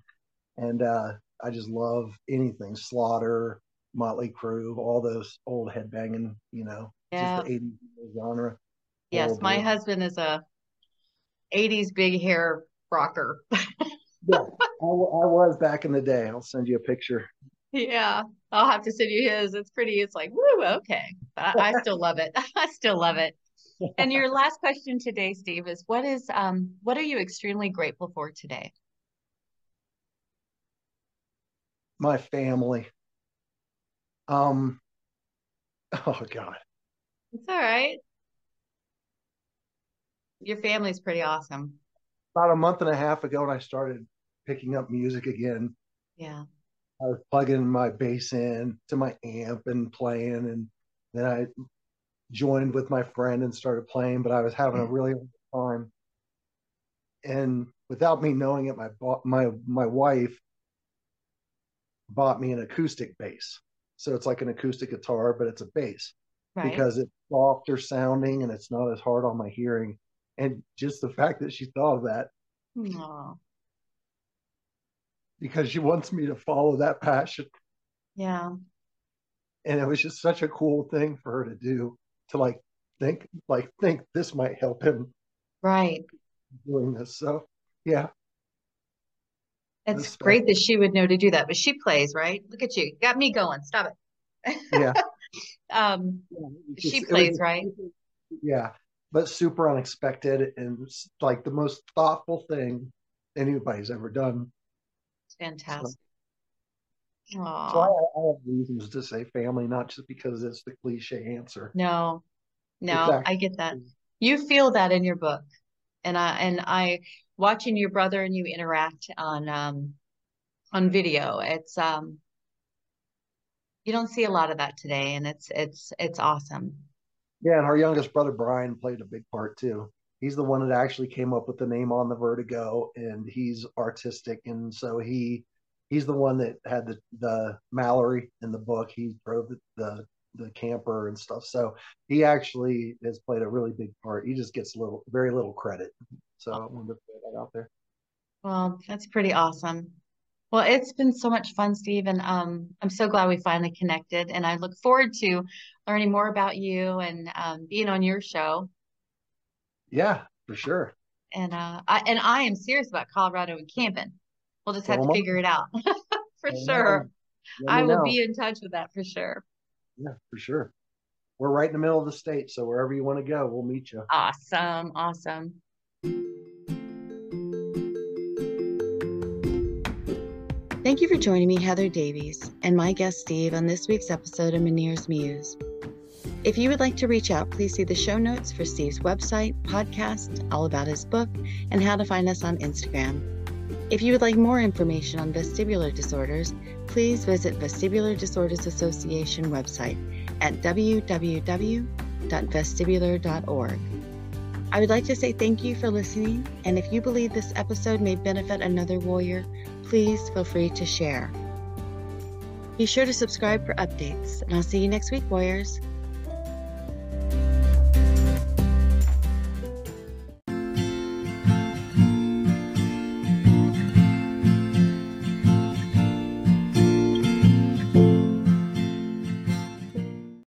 [SPEAKER 2] and uh i just love anything slaughter motley crue all those old headbanging you know
[SPEAKER 1] Yeah.
[SPEAKER 2] just the 80s genre
[SPEAKER 1] Yes,
[SPEAKER 2] Oh,
[SPEAKER 1] my
[SPEAKER 2] boy.
[SPEAKER 1] husband is a 80s big hair rocker.
[SPEAKER 2] yeah I, I was back in the day. I'll send you a picture.
[SPEAKER 1] Yeah, I'll have to send you his. It's pretty. It's like, woo, okay. I, I still love it. I still love it. And your last question today, Steve, is what is um what are you extremely grateful for today?
[SPEAKER 2] My family. Um oh God.
[SPEAKER 1] It's all right. Your family's pretty awesome.
[SPEAKER 2] About a month and a half ago when I started picking up music again.
[SPEAKER 1] Yeah.
[SPEAKER 2] I was plugging my bass in to my amp and playing, and then I joined with my friend and started playing. But I was having a really hard time, and without me knowing it, my my my wife bought me an acoustic bass. So it's like an acoustic guitar, but it's a bass right. because it's softer sounding and it's not as hard on my hearing. And just the fact that she thought of that Aww because she wants me to follow that passion.
[SPEAKER 1] Yeah.
[SPEAKER 2] And it was just such a cool thing for her to do to like think like think this might help him.
[SPEAKER 1] Right.
[SPEAKER 2] Doing this. So yeah.
[SPEAKER 1] It's great that she would know to do that, but she plays, right? Look at you. Got me going. Stop
[SPEAKER 2] it. Yeah.
[SPEAKER 1] um yeah, just, she plays, was, right?
[SPEAKER 2] Yeah. But super unexpected and like the most thoughtful thing anybody's ever done
[SPEAKER 1] fantastic.
[SPEAKER 2] So, so I, I, have reasons to say family, not just because it's the cliche answer.
[SPEAKER 1] No, no, exactly. I get that. You feel that in your book, and I and I watching your brother and you interact on um on video. It's um you don't see a lot of that today, and it's it's it's awesome.
[SPEAKER 2] Yeah, and our youngest brother Brian played a big part too he's the one that actually came up with the name on the vertigo and he's artistic and so he he's the one that had the the mallory in the book he drove the, the the camper and stuff so he actually has played a really big part he just gets little very little credit so i wanted to put that out there
[SPEAKER 1] well that's pretty awesome well it's been so much fun steve and um, i'm so glad we finally connected and i look forward to learning more about you and um, being on your show
[SPEAKER 2] yeah, for sure.
[SPEAKER 1] And uh, I and I am serious about Colorado and camping. We'll just have to figure it out for sure. I will know. be in touch with that for sure.
[SPEAKER 2] Yeah, for sure. We're right in the middle of the state, so wherever you want to go, we'll meet you.
[SPEAKER 1] Awesome, awesome. Thank you for joining me, Heather Davies, and my guest Steve on this week's episode of Meniere's Muse. If you would like to reach out, please see the show notes for Steve's website, podcast, all about his book, and how to find us on Instagram. If you would like more information on vestibular disorders, please visit Vestibular Disorders Association website at www.vestibular.org. I would like to say thank you for listening, and if you believe this episode may benefit another warrior, please feel free to share. Be sure to subscribe for updates, and I'll see you next week, warriors.